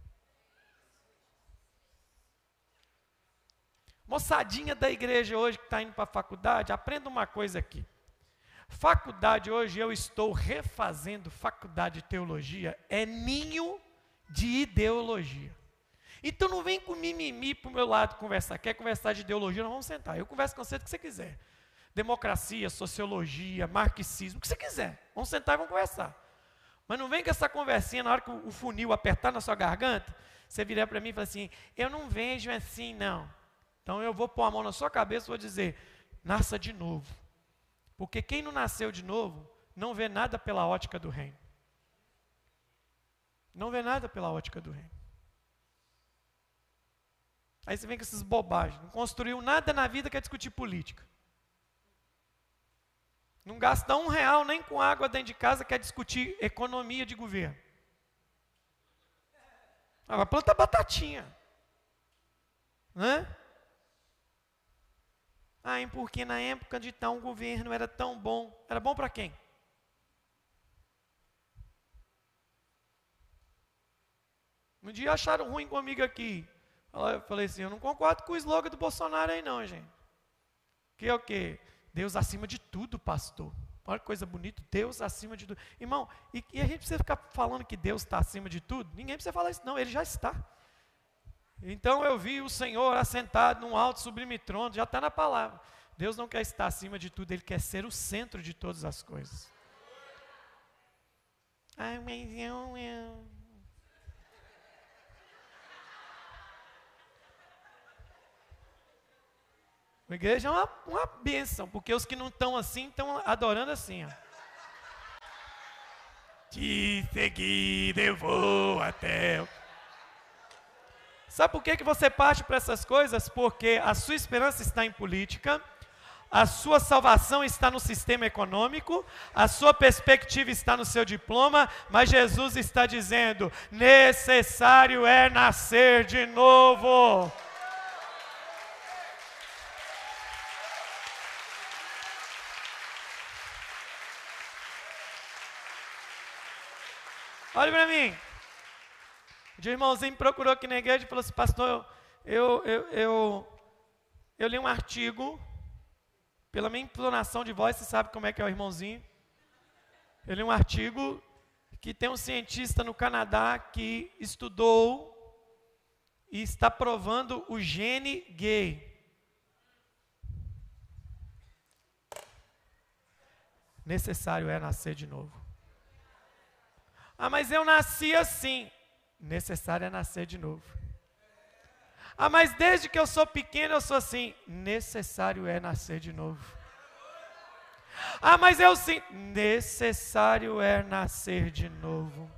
Moçadinha da igreja hoje que está indo para a faculdade, aprenda uma coisa aqui. Faculdade hoje, eu estou refazendo faculdade de teologia, é ninho de ideologia. Então não vem com mimimi para o meu lado conversar. Quer conversar de ideologia? Nós vamos sentar. Eu converso com você do que você quiser democracia, sociologia, marxismo, o que você quiser. Vamos sentar e vamos conversar. Mas não vem com essa conversinha na hora que o funil apertar na sua garganta, você virar para mim e falar assim: eu não vejo assim, não. Então eu vou pôr a mão na sua cabeça e vou dizer: nasça de novo. Porque quem não nasceu de novo, não vê nada pela ótica do reino. Não vê nada pela ótica do reino. Aí você vem com essas bobagens. Não construiu nada na vida que é discutir política. Não gasta um real nem com água dentro de casa, quer discutir economia de governo. Ah, planta batatinha. Né? Ah, porque na época de tal governo era tão bom. Era bom para quem? Um dia acharam ruim comigo aqui. Eu falei assim, eu não concordo com o slogan do Bolsonaro aí não, gente. Que é o quê? Deus acima de tudo, pastor. Olha que coisa bonita, Deus acima de tudo. Irmão, e, e a gente precisa ficar falando que Deus está acima de tudo? Ninguém precisa falar isso, não, ele já está. Então eu vi o Senhor assentado num alto sublime trono, já está na palavra. Deus não quer estar acima de tudo, Ele quer ser o centro de todas as coisas. Ai, mas eu, eu. A igreja é uma, uma bênção, porque os que não estão assim estão adorando assim. Ó. Te seguir, eu vou até. Sabe por que, que você parte para essas coisas? Porque a sua esperança está em política, a sua salvação está no sistema econômico, a sua perspectiva está no seu diploma, mas Jesus está dizendo: necessário é nascer de novo. Olha para mim. O irmãozinho me procurou aqui na igreja e falou assim, pastor, eu, eu, eu, eu li um artigo, pela minha entonação de voz, você sabe como é que é o irmãozinho. Eu li um artigo que tem um cientista no Canadá que estudou e está provando o gene gay. Necessário é nascer de novo. Ah, mas eu nasci assim. Necessário é nascer de novo. Ah, mas desde que eu sou pequeno eu sou assim. Necessário é nascer de novo. Ah, mas eu sim. Necessário é nascer de novo.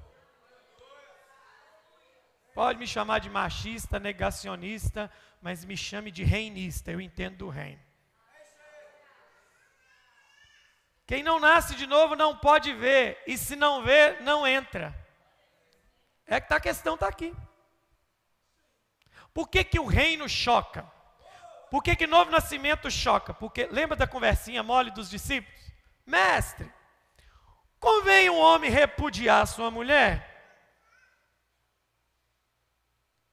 Pode me chamar de machista, negacionista, mas me chame de reinista. Eu entendo do reino. Quem não nasce de novo não pode ver, e se não vê, não entra. É que tá, a questão está aqui. Por que, que o reino choca? Por que, que novo nascimento choca? Porque lembra da conversinha mole dos discípulos? Mestre, convém um homem repudiar sua mulher?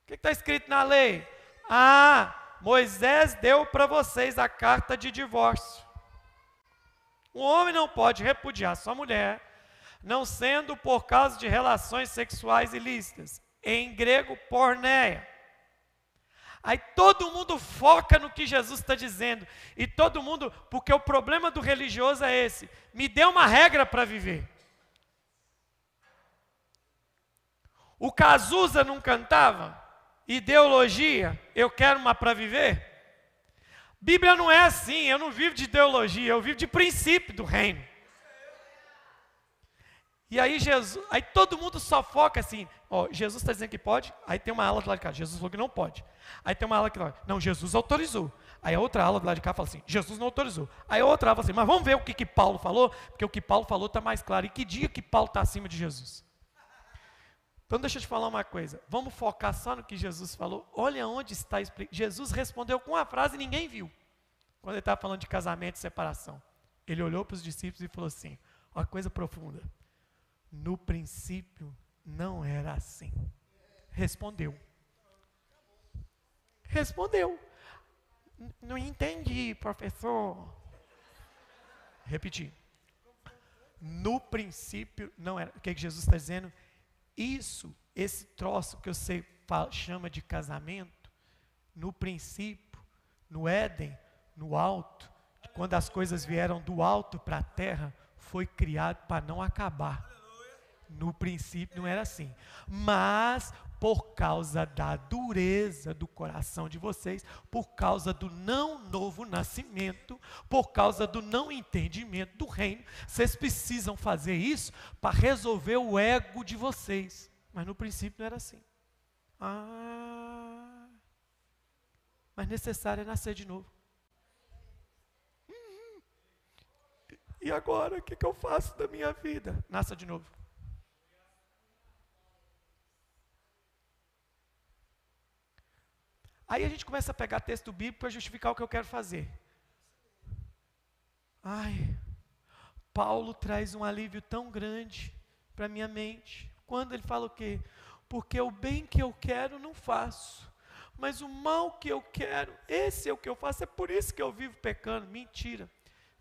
O que está escrito na lei? Ah, Moisés deu para vocês a carta de divórcio. Um homem não pode repudiar sua mulher, não sendo por causa de relações sexuais ilícitas. Em grego, porneia. Aí todo mundo foca no que Jesus está dizendo. E todo mundo, porque o problema do religioso é esse: me dê uma regra para viver. O Cazuza não cantava? Ideologia, eu quero uma para viver? Bíblia não é assim, eu não vivo de ideologia, eu vivo de princípio do reino. E aí Jesus, aí todo mundo só foca assim, ó, Jesus está dizendo que pode, aí tem uma ala do lado de cá, Jesus falou que não pode. Aí tem uma ala que não, Jesus autorizou. Aí a outra ala do lado de cá fala assim, Jesus não autorizou. Aí a outra ala fala assim, mas vamos ver o que, que Paulo falou, porque o que Paulo falou está mais claro. E que dia que Paulo está acima de Jesus? Então deixa eu te falar uma coisa, vamos focar só no que Jesus falou. Olha onde está explicado. Jesus respondeu com uma frase e ninguém viu. Quando ele estava falando de casamento e separação. Ele olhou para os discípulos e falou assim: uma coisa profunda. No princípio não era assim. Respondeu. Respondeu. Não entendi, professor. Repetir. No princípio não era. O que, é que Jesus está dizendo? Isso, esse troço que você fala, chama de casamento, no princípio, no Éden, no alto, quando as coisas vieram do alto para a terra, foi criado para não acabar. No princípio não era assim. Mas por causa da dureza do coração de vocês, por causa do não novo nascimento, por causa do não entendimento do reino, vocês precisam fazer isso para resolver o ego de vocês. Mas no princípio não era assim. Ah, mas necessário é nascer de novo. Uhum. E agora, o que, que eu faço da minha vida? Nasça de novo. Aí a gente começa a pegar texto bíblico para justificar o que eu quero fazer. Ai, Paulo traz um alívio tão grande para minha mente. Quando ele fala o quê? Porque o bem que eu quero não faço, mas o mal que eu quero, esse é o que eu faço, é por isso que eu vivo pecando. Mentira.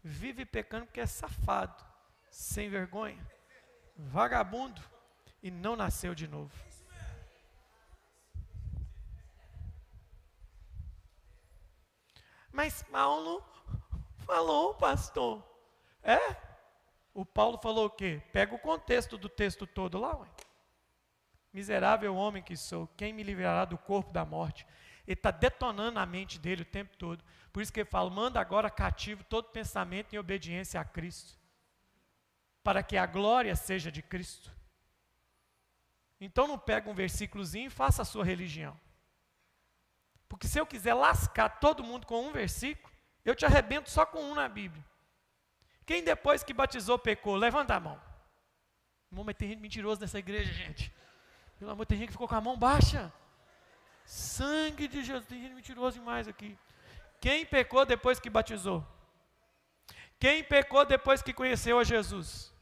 Vive pecando porque é safado, sem vergonha, vagabundo e não nasceu de novo. Mas Paulo falou, pastor. É? O Paulo falou o quê? Pega o contexto do texto todo lá, ué. Miserável homem que sou, quem me livrará do corpo da morte? Ele está detonando a mente dele o tempo todo. Por isso que ele fala: manda agora cativo todo pensamento em obediência a Cristo, para que a glória seja de Cristo. Então não pega um versículozinho e faça a sua religião. Porque se eu quiser lascar todo mundo com um versículo, eu te arrebento só com um na Bíblia. Quem depois que batizou pecou? Levanta a mão. Irmão, mas tem gente mentirosa nessa igreja, gente. Pelo amor, tem gente que ficou com a mão baixa. Sangue de Jesus, tem gente mentirosa demais aqui. Quem pecou depois que batizou? Quem pecou depois que conheceu a Jesus?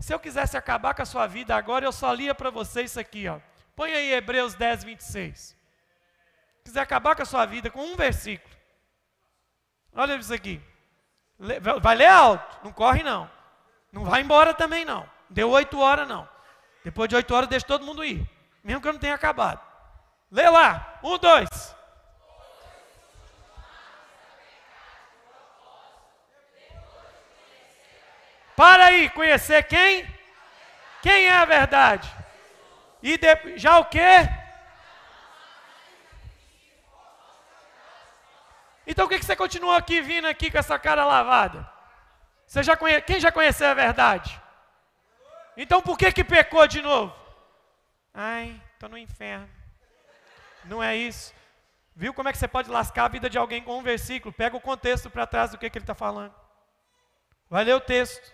Se eu quisesse acabar com a sua vida agora, eu só lia para você isso aqui, ó. Põe aí Hebreus 10, 26. Se quiser acabar com a sua vida com um versículo. Olha isso aqui. Vai ler alto, não corre não. Não vai embora também não. Deu oito horas não. Depois de oito horas deixa todo mundo ir. Mesmo que eu não tenha acabado. Lê lá. Um, dois. Para aí, conhecer quem? Quem é a verdade? E de, já o quê? Então, por que você continua aqui vindo aqui com essa cara lavada? Você já conhe... Quem já conheceu a verdade? Então, por que que pecou de novo? Ai, estou no inferno. Não é isso. Viu como é que você pode lascar a vida de alguém com um versículo? Pega o contexto para trás do que, que ele está falando. Vai ler o texto.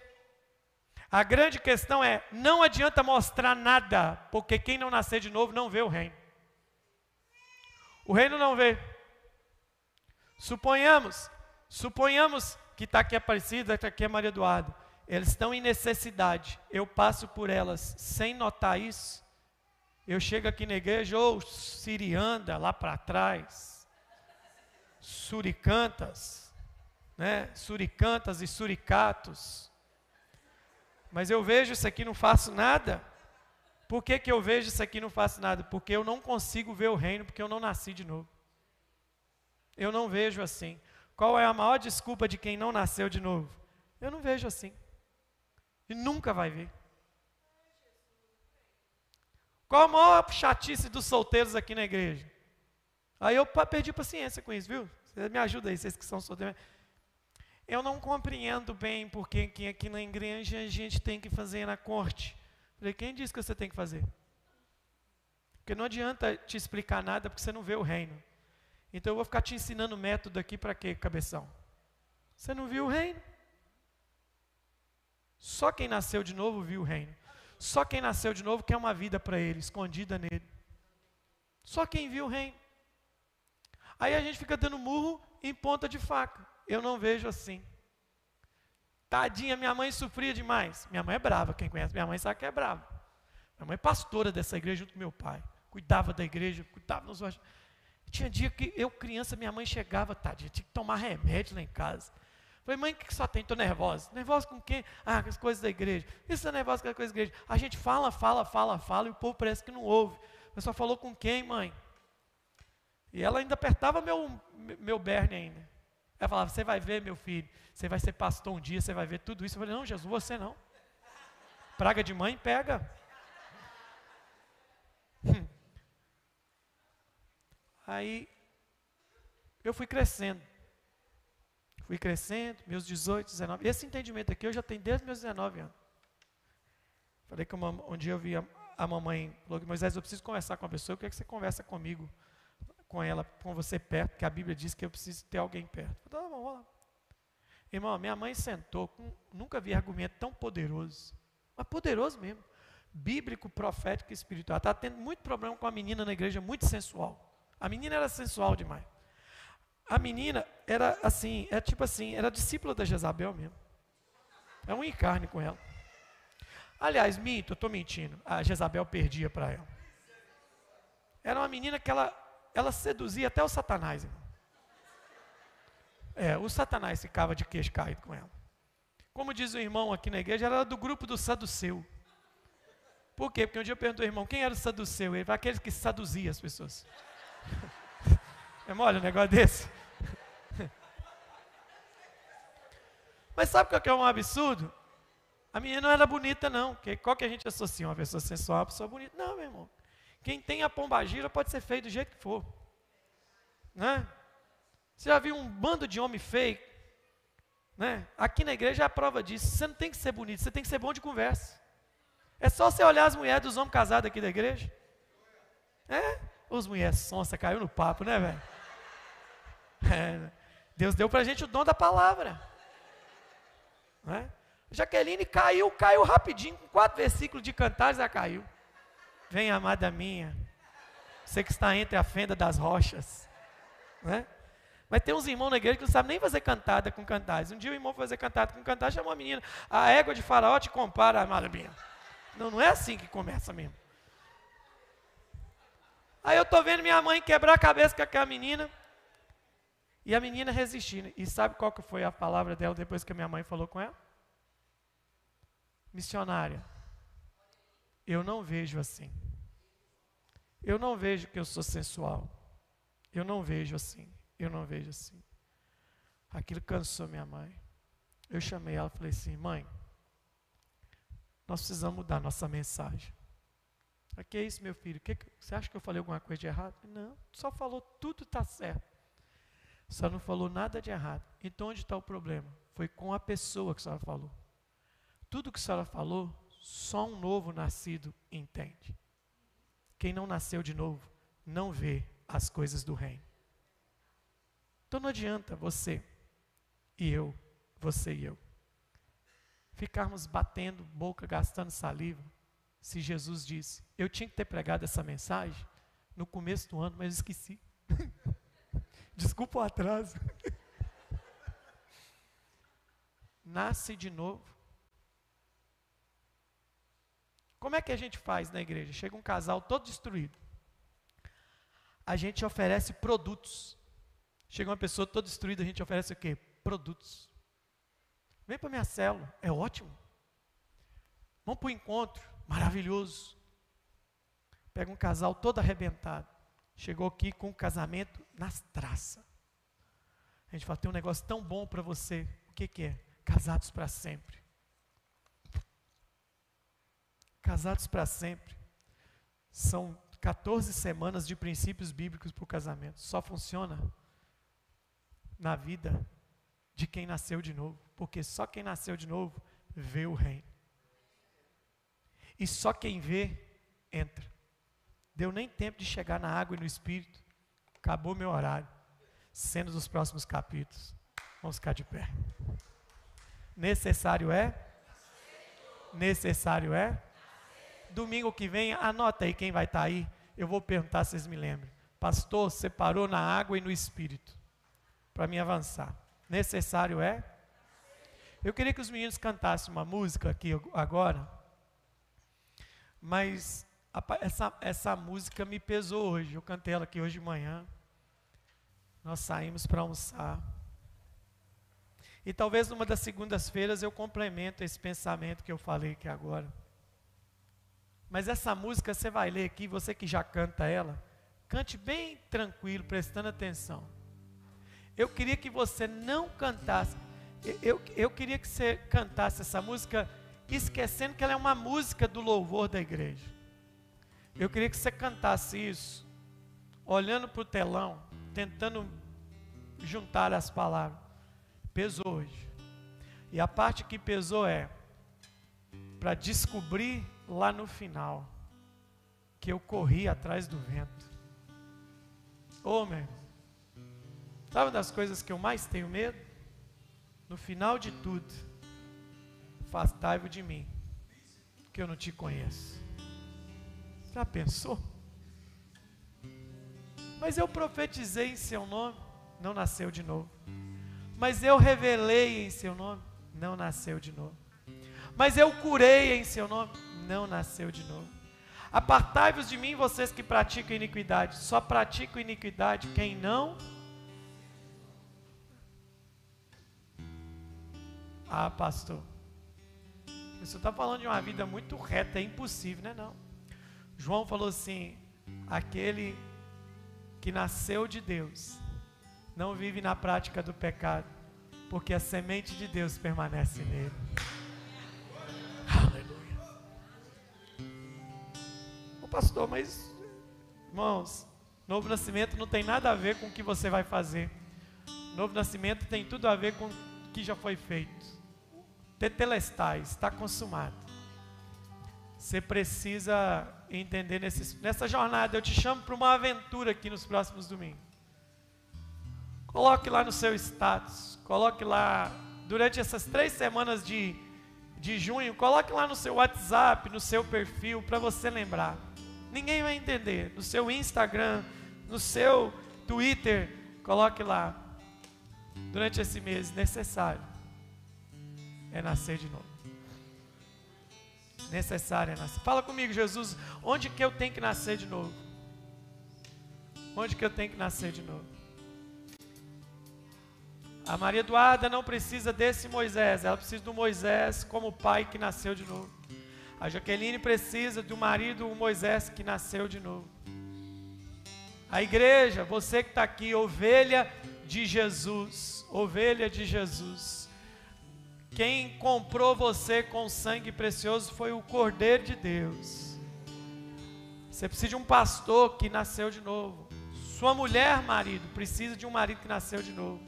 A grande questão é: não adianta mostrar nada, porque quem não nascer de novo não vê o reino. O reino não vê. Suponhamos, suponhamos que está aqui Aparecida, está aqui Maria Eduardo. Eles estão em necessidade. Eu passo por elas sem notar isso. Eu chego aqui na igreja, ou Sirianda lá para trás, Suricantas, né? Suricantas e Suricatos. Mas eu vejo isso aqui não faço nada. Por que, que eu vejo isso aqui não faço nada? Porque eu não consigo ver o reino, porque eu não nasci de novo. Eu não vejo assim. Qual é a maior desculpa de quem não nasceu de novo? Eu não vejo assim. E nunca vai ver. Qual a maior chatice dos solteiros aqui na igreja? Aí eu perdi paciência com isso, viu? Me ajuda aí, vocês que são solteiros. Eu não compreendo bem porque que aqui na igreja a gente tem que fazer na corte. Falei, quem disse que você tem que fazer? Porque não adianta te explicar nada porque você não vê o reino. Então eu vou ficar te ensinando método aqui para quê, cabeção? Você não viu o reino? Só quem nasceu de novo viu o reino. Só quem nasceu de novo quer uma vida para ele, escondida nele. Só quem viu o reino. Aí a gente fica dando murro em ponta de faca. Eu não vejo assim. Tadinha, minha mãe sofria demais. Minha mãe é brava, quem conhece minha mãe sabe que é brava. Minha mãe é pastora dessa igreja junto com meu pai. Cuidava da igreja, cuidava nos tinha dia que eu, criança, minha mãe chegava, tadinha, tinha que tomar remédio lá em casa. Falei, mãe, o que só tem? Estou nervosa. Nervosa com quem? Ah, com as coisas da igreja. Isso é nervosa com as coisas da igreja. A gente fala, fala, fala, fala, e o povo parece que não ouve. Mas só falou com quem, mãe? E ela ainda apertava meu, meu berne ainda. Ela falava, você vai ver, meu filho, você vai ser pastor um dia, você vai ver tudo isso. Eu falei, não, Jesus, você não. Praga de mãe, pega. Aí eu fui crescendo. Fui crescendo, meus 18, 19. Esse entendimento aqui eu já tenho desde meus 19 anos. Falei que uma, um dia eu vi a, a mamãe, falou que Moisés, eu preciso conversar com a pessoa, eu quero que você conversa comigo, com ela, com você perto, porque a Bíblia diz que eu preciso ter alguém perto. Falei, tá bom, vamos lá. Irmão, minha mãe sentou, com, nunca vi argumento tão poderoso, mas poderoso mesmo, bíblico, profético e espiritual. Estava tendo muito problema com a menina na igreja, muito sensual. A menina era sensual demais. A menina era assim, é tipo assim, era discípula da Jezabel mesmo. É um encarne com ela. Aliás, minto, eu estou mentindo. A Jezabel perdia para ela. Era uma menina que ela, ela seduzia até o Satanás. Irmão. É, o Satanás ficava de queixo caído com ela. Como diz o irmão aqui na igreja, ela era do grupo do saduceu. Por quê? Porque um dia eu perguntei ao irmão, quem era o saduceu? Ele falou, aqueles que seduzia as pessoas. É mole um negócio desse? Mas sabe o que é um absurdo? A menina não era bonita, não. Porque qual que a gente associa uma pessoa sensual uma pessoa bonita? Não, meu irmão. Quem tem a pombagira pode ser feio do jeito que for. Né? Você já viu um bando de homem feio? Né? Aqui na igreja é a prova disso. Você não tem que ser bonito, você tem que ser bom de conversa. É só você olhar as mulheres dos homens casados aqui da igreja. É, os mulheres sonsa, caiu no papo, né, velho? É, Deus deu para a gente o dom da palavra. Né? Jaqueline caiu, caiu rapidinho, com quatro versículos de cantares, ela caiu. Vem, amada minha, você que está entre a fenda das rochas. Né? Mas tem uns irmãos na igreja que não sabem nem fazer cantada com cantares. Um dia o irmão foi fazer cantada com cantares, chamou a menina, a égua de faraó te compara, amada minha. Não, não é assim que começa mesmo. Aí eu estou vendo minha mãe quebrar a cabeça com aquela menina. E a menina resistindo. E sabe qual que foi a palavra dela depois que a minha mãe falou com ela? Missionária. Eu não vejo assim. Eu não vejo que eu sou sensual. Eu não vejo assim. Eu não vejo assim. Aquilo cansou minha mãe. Eu chamei ela e falei assim: mãe, nós precisamos mudar nossa mensagem. O que é isso, meu filho? Que, você acha que eu falei alguma coisa de errado? Não, só falou tudo está certo. Só não falou nada de errado. Então onde está o problema? Foi com a pessoa que a senhora falou. Tudo que a senhora falou, só um novo nascido entende. Quem não nasceu de novo, não vê as coisas do reino. Então não adianta você e eu, você e eu, ficarmos batendo boca, gastando saliva, se Jesus disse: Eu tinha que ter pregado essa mensagem no começo do ano, mas esqueci. Desculpa o atraso. Nasce de novo. Como é que a gente faz na igreja? Chega um casal todo destruído. A gente oferece produtos. Chega uma pessoa toda destruída, a gente oferece o quê? Produtos. Vem para minha célula, é ótimo. Vamos para o encontro, maravilhoso. Pega um casal todo arrebentado. Chegou aqui com o casamento nas traças. A gente fala, tem um negócio tão bom para você. O que, que é? Casados para sempre. Casados para sempre. São 14 semanas de princípios bíblicos para o casamento. Só funciona na vida de quem nasceu de novo. Porque só quem nasceu de novo vê o reino. E só quem vê, entra. Deu nem tempo de chegar na água e no espírito. Acabou meu horário. Sendo dos próximos capítulos. Vamos ficar de pé. Necessário é? Necessário é? Domingo que vem, anota aí quem vai estar tá aí. Eu vou perguntar se vocês me lembram. Pastor, separou na água e no espírito. Para me avançar. Necessário é? Eu queria que os meninos cantassem uma música aqui agora. Mas essa, essa música me pesou hoje. Eu cantei ela aqui hoje de manhã. Nós saímos para almoçar. E talvez numa das segundas-feiras eu complemento esse pensamento que eu falei aqui agora. Mas essa música você vai ler aqui, você que já canta ela, cante bem tranquilo, prestando atenção. Eu queria que você não cantasse, eu, eu queria que você cantasse essa música esquecendo que ela é uma música do louvor da igreja. Eu queria que você cantasse isso, olhando para o telão, tentando juntar as palavras. Pesou hoje. E a parte que pesou é para descobrir lá no final que eu corri atrás do vento. Ô, oh, meu irmão, sabe uma das coisas que eu mais tenho medo? No final de tudo, afastai-vos de mim, que eu não te conheço. Já pensou? Mas eu profetizei em seu nome, não nasceu de novo. Mas eu revelei em seu nome, não nasceu de novo. Mas eu curei em seu nome, não nasceu de novo. Apartai-vos de mim, vocês que praticam iniquidade. Só praticam iniquidade quem não. Ah, pastor. Você está falando de uma vida muito reta, é impossível, né? Não. João falou assim: aquele que nasceu de Deus não vive na prática do pecado, porque a semente de Deus permanece nele. Aleluia. Pastor, mas irmãos, novo nascimento não tem nada a ver com o que você vai fazer. Novo nascimento tem tudo a ver com o que já foi feito. Tetelestai, está consumado. Você precisa entender nessa jornada. Eu te chamo para uma aventura aqui nos próximos domingos. Coloque lá no seu status, coloque lá durante essas três semanas de, de junho, coloque lá no seu WhatsApp, no seu perfil, para você lembrar. Ninguém vai entender. No seu Instagram, no seu Twitter, coloque lá. Durante esse mês, necessário é nascer de novo. Necessário é nascer. Fala comigo, Jesus, onde que eu tenho que nascer de novo? Onde que eu tenho que nascer de novo? A Maria Eduarda não precisa desse Moisés, ela precisa do Moisés como pai que nasceu de novo. A Jaqueline precisa do marido, Moisés que nasceu de novo. A igreja, você que está aqui, ovelha de Jesus, ovelha de Jesus. Quem comprou você com sangue precioso foi o Cordeiro de Deus. Você precisa de um pastor que nasceu de novo. Sua mulher, marido, precisa de um marido que nasceu de novo.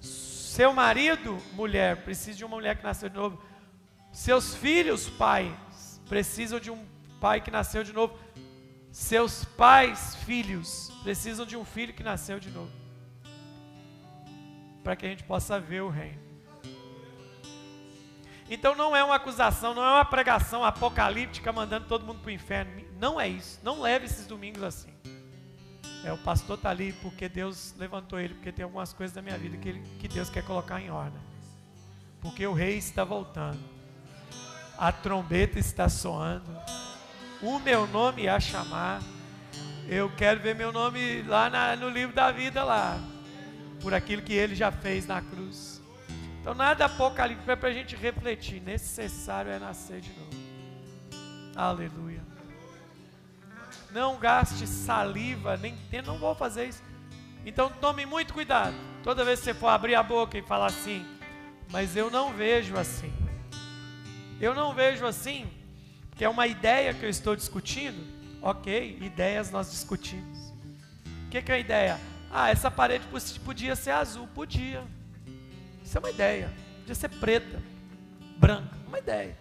Seu marido, mulher, precisa de uma mulher que nasceu de novo. Seus filhos, pais, precisam de um pai que nasceu de novo. Seus pais, filhos, precisam de um filho que nasceu de novo. Para que a gente possa ver o reino. Então não é uma acusação, não é uma pregação apocalíptica mandando todo mundo para o inferno. Não é isso. Não leve esses domingos assim. É, o pastor está ali porque Deus levantou ele, porque tem algumas coisas da minha vida que, ele, que Deus quer colocar em ordem. Porque o rei está voltando. A trombeta está soando. O meu nome a chamar. Eu quero ver meu nome lá na, no livro da vida lá. Por aquilo que ele já fez na cruz. Então nada apocalíptico é para a gente refletir. Necessário é nascer de novo. Aleluia. Não gaste saliva, nem não vou fazer isso. Então tome muito cuidado. Toda vez que você for abrir a boca e falar assim, mas eu não vejo assim. Eu não vejo assim, porque é uma ideia que eu estou discutindo. Ok, ideias nós discutimos. O que, que é a ideia? Ah, essa parede podia ser azul. Podia. Isso é uma ideia. Podia ser preta, branca. Uma ideia.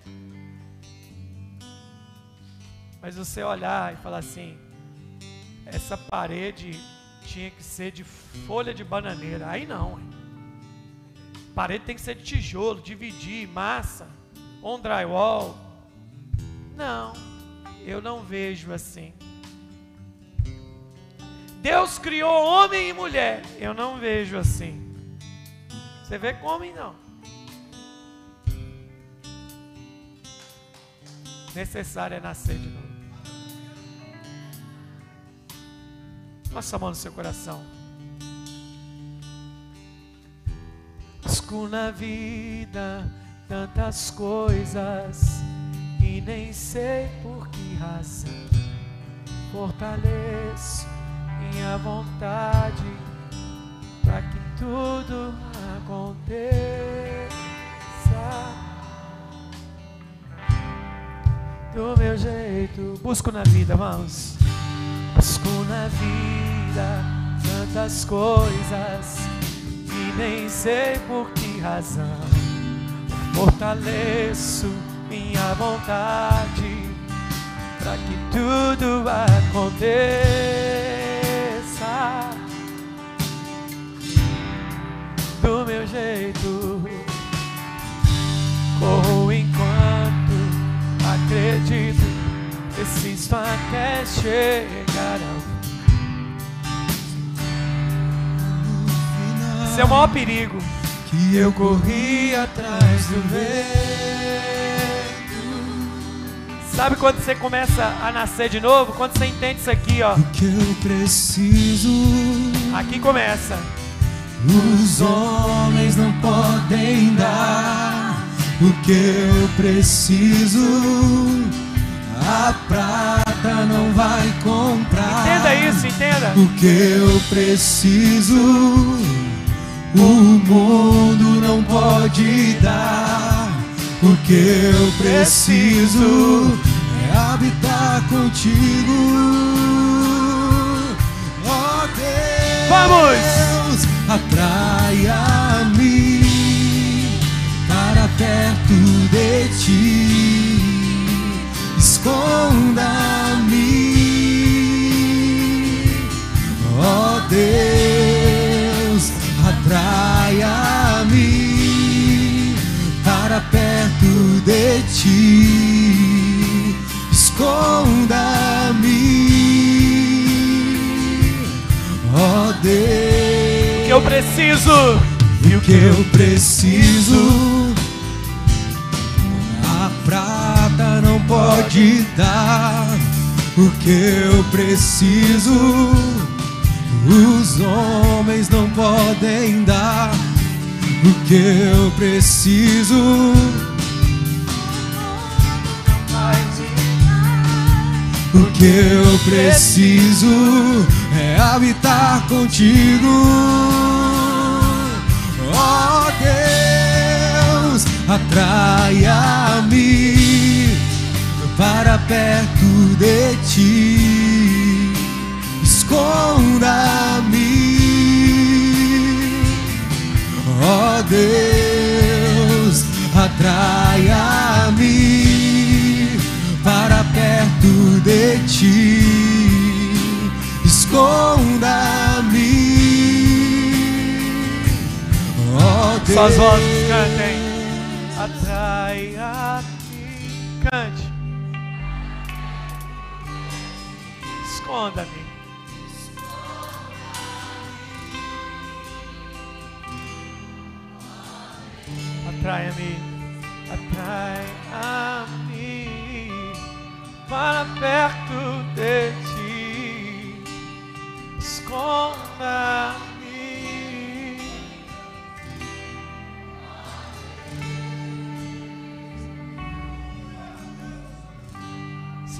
Mas você olhar e falar assim: essa parede tinha que ser de folha de bananeira. Aí não. Hein? Parede tem que ser de tijolo, dividir, massa, on drywall. Não, eu não vejo assim. Deus criou homem e mulher. Eu não vejo assim. Você vê com homem não. Necessário é nascer de novo. Passa a mão no seu coração. Busco na vida tantas coisas e nem sei por que razão. Fortaleço minha vontade para que tudo aconteça. Do meu jeito, busco na vida, vamos. Busco na vida tantas coisas e nem sei por que razão. Fortaleço minha vontade para que tudo aconteça. Do meu jeito, corro enquanto acredito Persisto até chegar ao. Esse é o maior perigo. Que eu corri atrás do vento. Sabe quando você começa a nascer de novo? Quando você entende isso aqui, ó. O que eu preciso. Aqui começa. Os homens não podem dar o que eu preciso a prata não vai comprar. Entenda isso, entenda. O que eu preciso, o mundo não pode dar. O que eu preciso é habitar contigo. Ó Deus, Vamos! Atraia-me para perto de ti. Esconda-me, ó Deus, atraia-me para perto de ti. Esconda-me, ó Deus. Que eu preciso. E o que eu preciso, a prata não pode dar. O que eu preciso, os homens não podem dar. O que eu preciso, o que eu preciso é habitar contigo. Ó Deus, atraia-me para perto de ti. Esconda-me, ó Deus, atraia-me para perto de ti. Esconda-me, ó Deus. Suas vozes cantem. Atraia-me. Cante. Esconda-me. Atraia-me. Atraia-me para perto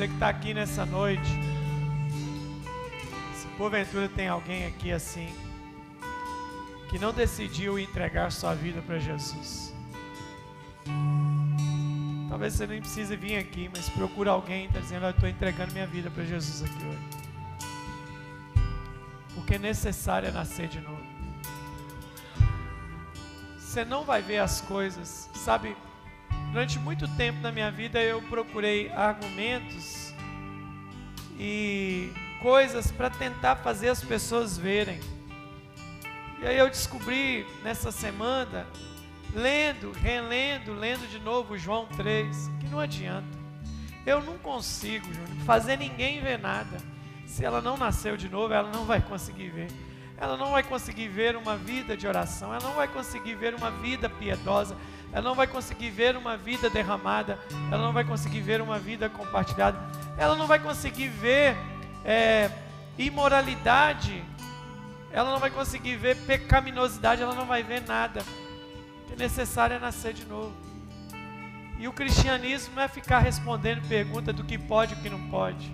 Que está aqui nessa noite, se porventura tem alguém aqui assim, que não decidiu entregar sua vida para Jesus. Talvez você nem precise vir aqui, mas procura alguém está dizendo, "Olha, eu estou entregando minha vida para Jesus aqui hoje. Porque é necessário é nascer de novo. Você não vai ver as coisas, sabe? Durante muito tempo na minha vida eu procurei argumentos e coisas para tentar fazer as pessoas verem. E aí eu descobri nessa semana, lendo, relendo, lendo de novo João 3, que não adianta. Eu não consigo, Júnior, fazer ninguém ver nada. Se ela não nasceu de novo, ela não vai conseguir ver. Ela não vai conseguir ver uma vida de oração, ela não vai conseguir ver uma vida piedosa, ela não vai conseguir ver uma vida derramada, ela não vai conseguir ver uma vida compartilhada, ela não vai conseguir ver é, imoralidade, ela não vai conseguir ver pecaminosidade, ela não vai ver nada. O que é necessário é nascer de novo. E o cristianismo não é ficar respondendo pergunta do que pode e o que não pode.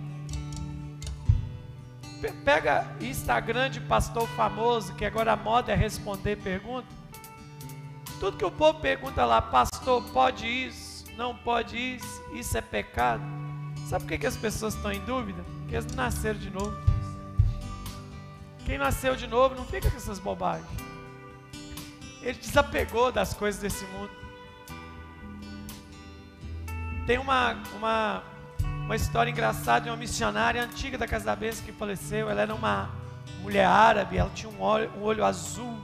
Pe- Pega Instagram de pastor famoso, que agora a moda é responder pergunta. Tudo que o povo pergunta lá, pastor, pode isso? Não pode isso? Isso é pecado? Sabe por que, que as pessoas estão em dúvida? Porque eles nasceram de novo. Quem nasceu de novo não fica com essas bobagens. Ele desapegou das coisas desse mundo. Tem uma, uma, uma história engraçada de uma missionária antiga da Casa da Bênção que faleceu. Ela era uma mulher árabe, ela tinha um olho, um olho azul,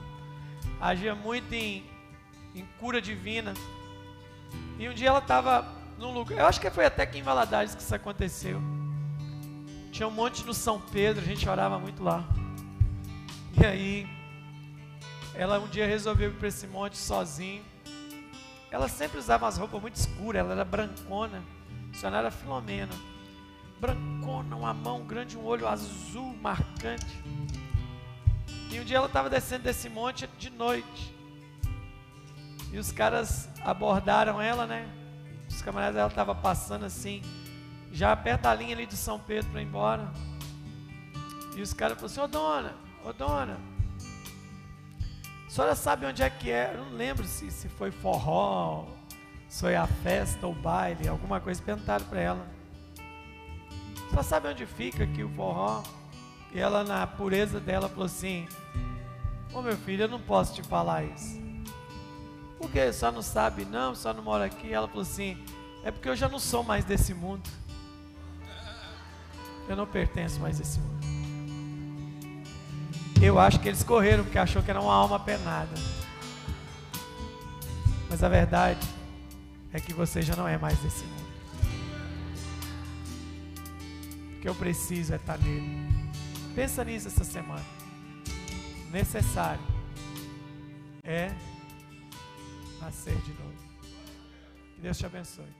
agia muito em, em cura divina. E um dia ela estava num lugar, eu acho que foi até aqui em Valadares que isso aconteceu. Tinha um monte no São Pedro, a gente orava muito lá. E aí, ela um dia resolveu ir para esse monte sozinha. Ela sempre usava umas roupas muito escuras, ela era brancona. Missionária Filomena. Brancona, uma mão grande, um olho azul marcante. E um dia ela estava descendo desse monte de noite. E os caras abordaram ela, né? Os camaradas dela estavam passando assim, já perto da linha ali de São Pedro para ir embora. E os caras falaram assim: Ô dona, ô dona, a senhora sabe onde é que é? Eu não lembro se, se foi forró, se foi a festa ou baile, alguma coisa. Perguntaram para ela. Só sabe onde fica aqui o forró? E ela, na pureza dela, falou assim: Ô oh, meu filho, eu não posso te falar isso. Porque só não sabe, não, só não mora aqui. Ela falou assim: É porque eu já não sou mais desse mundo. Eu não pertenço mais a esse mundo. Eu acho que eles correram porque achou que era uma alma penada. Mas a verdade é que você já não é mais desse mundo. O que eu preciso é estar nele. Pensa nisso essa semana. Necessário é nascer de novo. Que Deus te abençoe.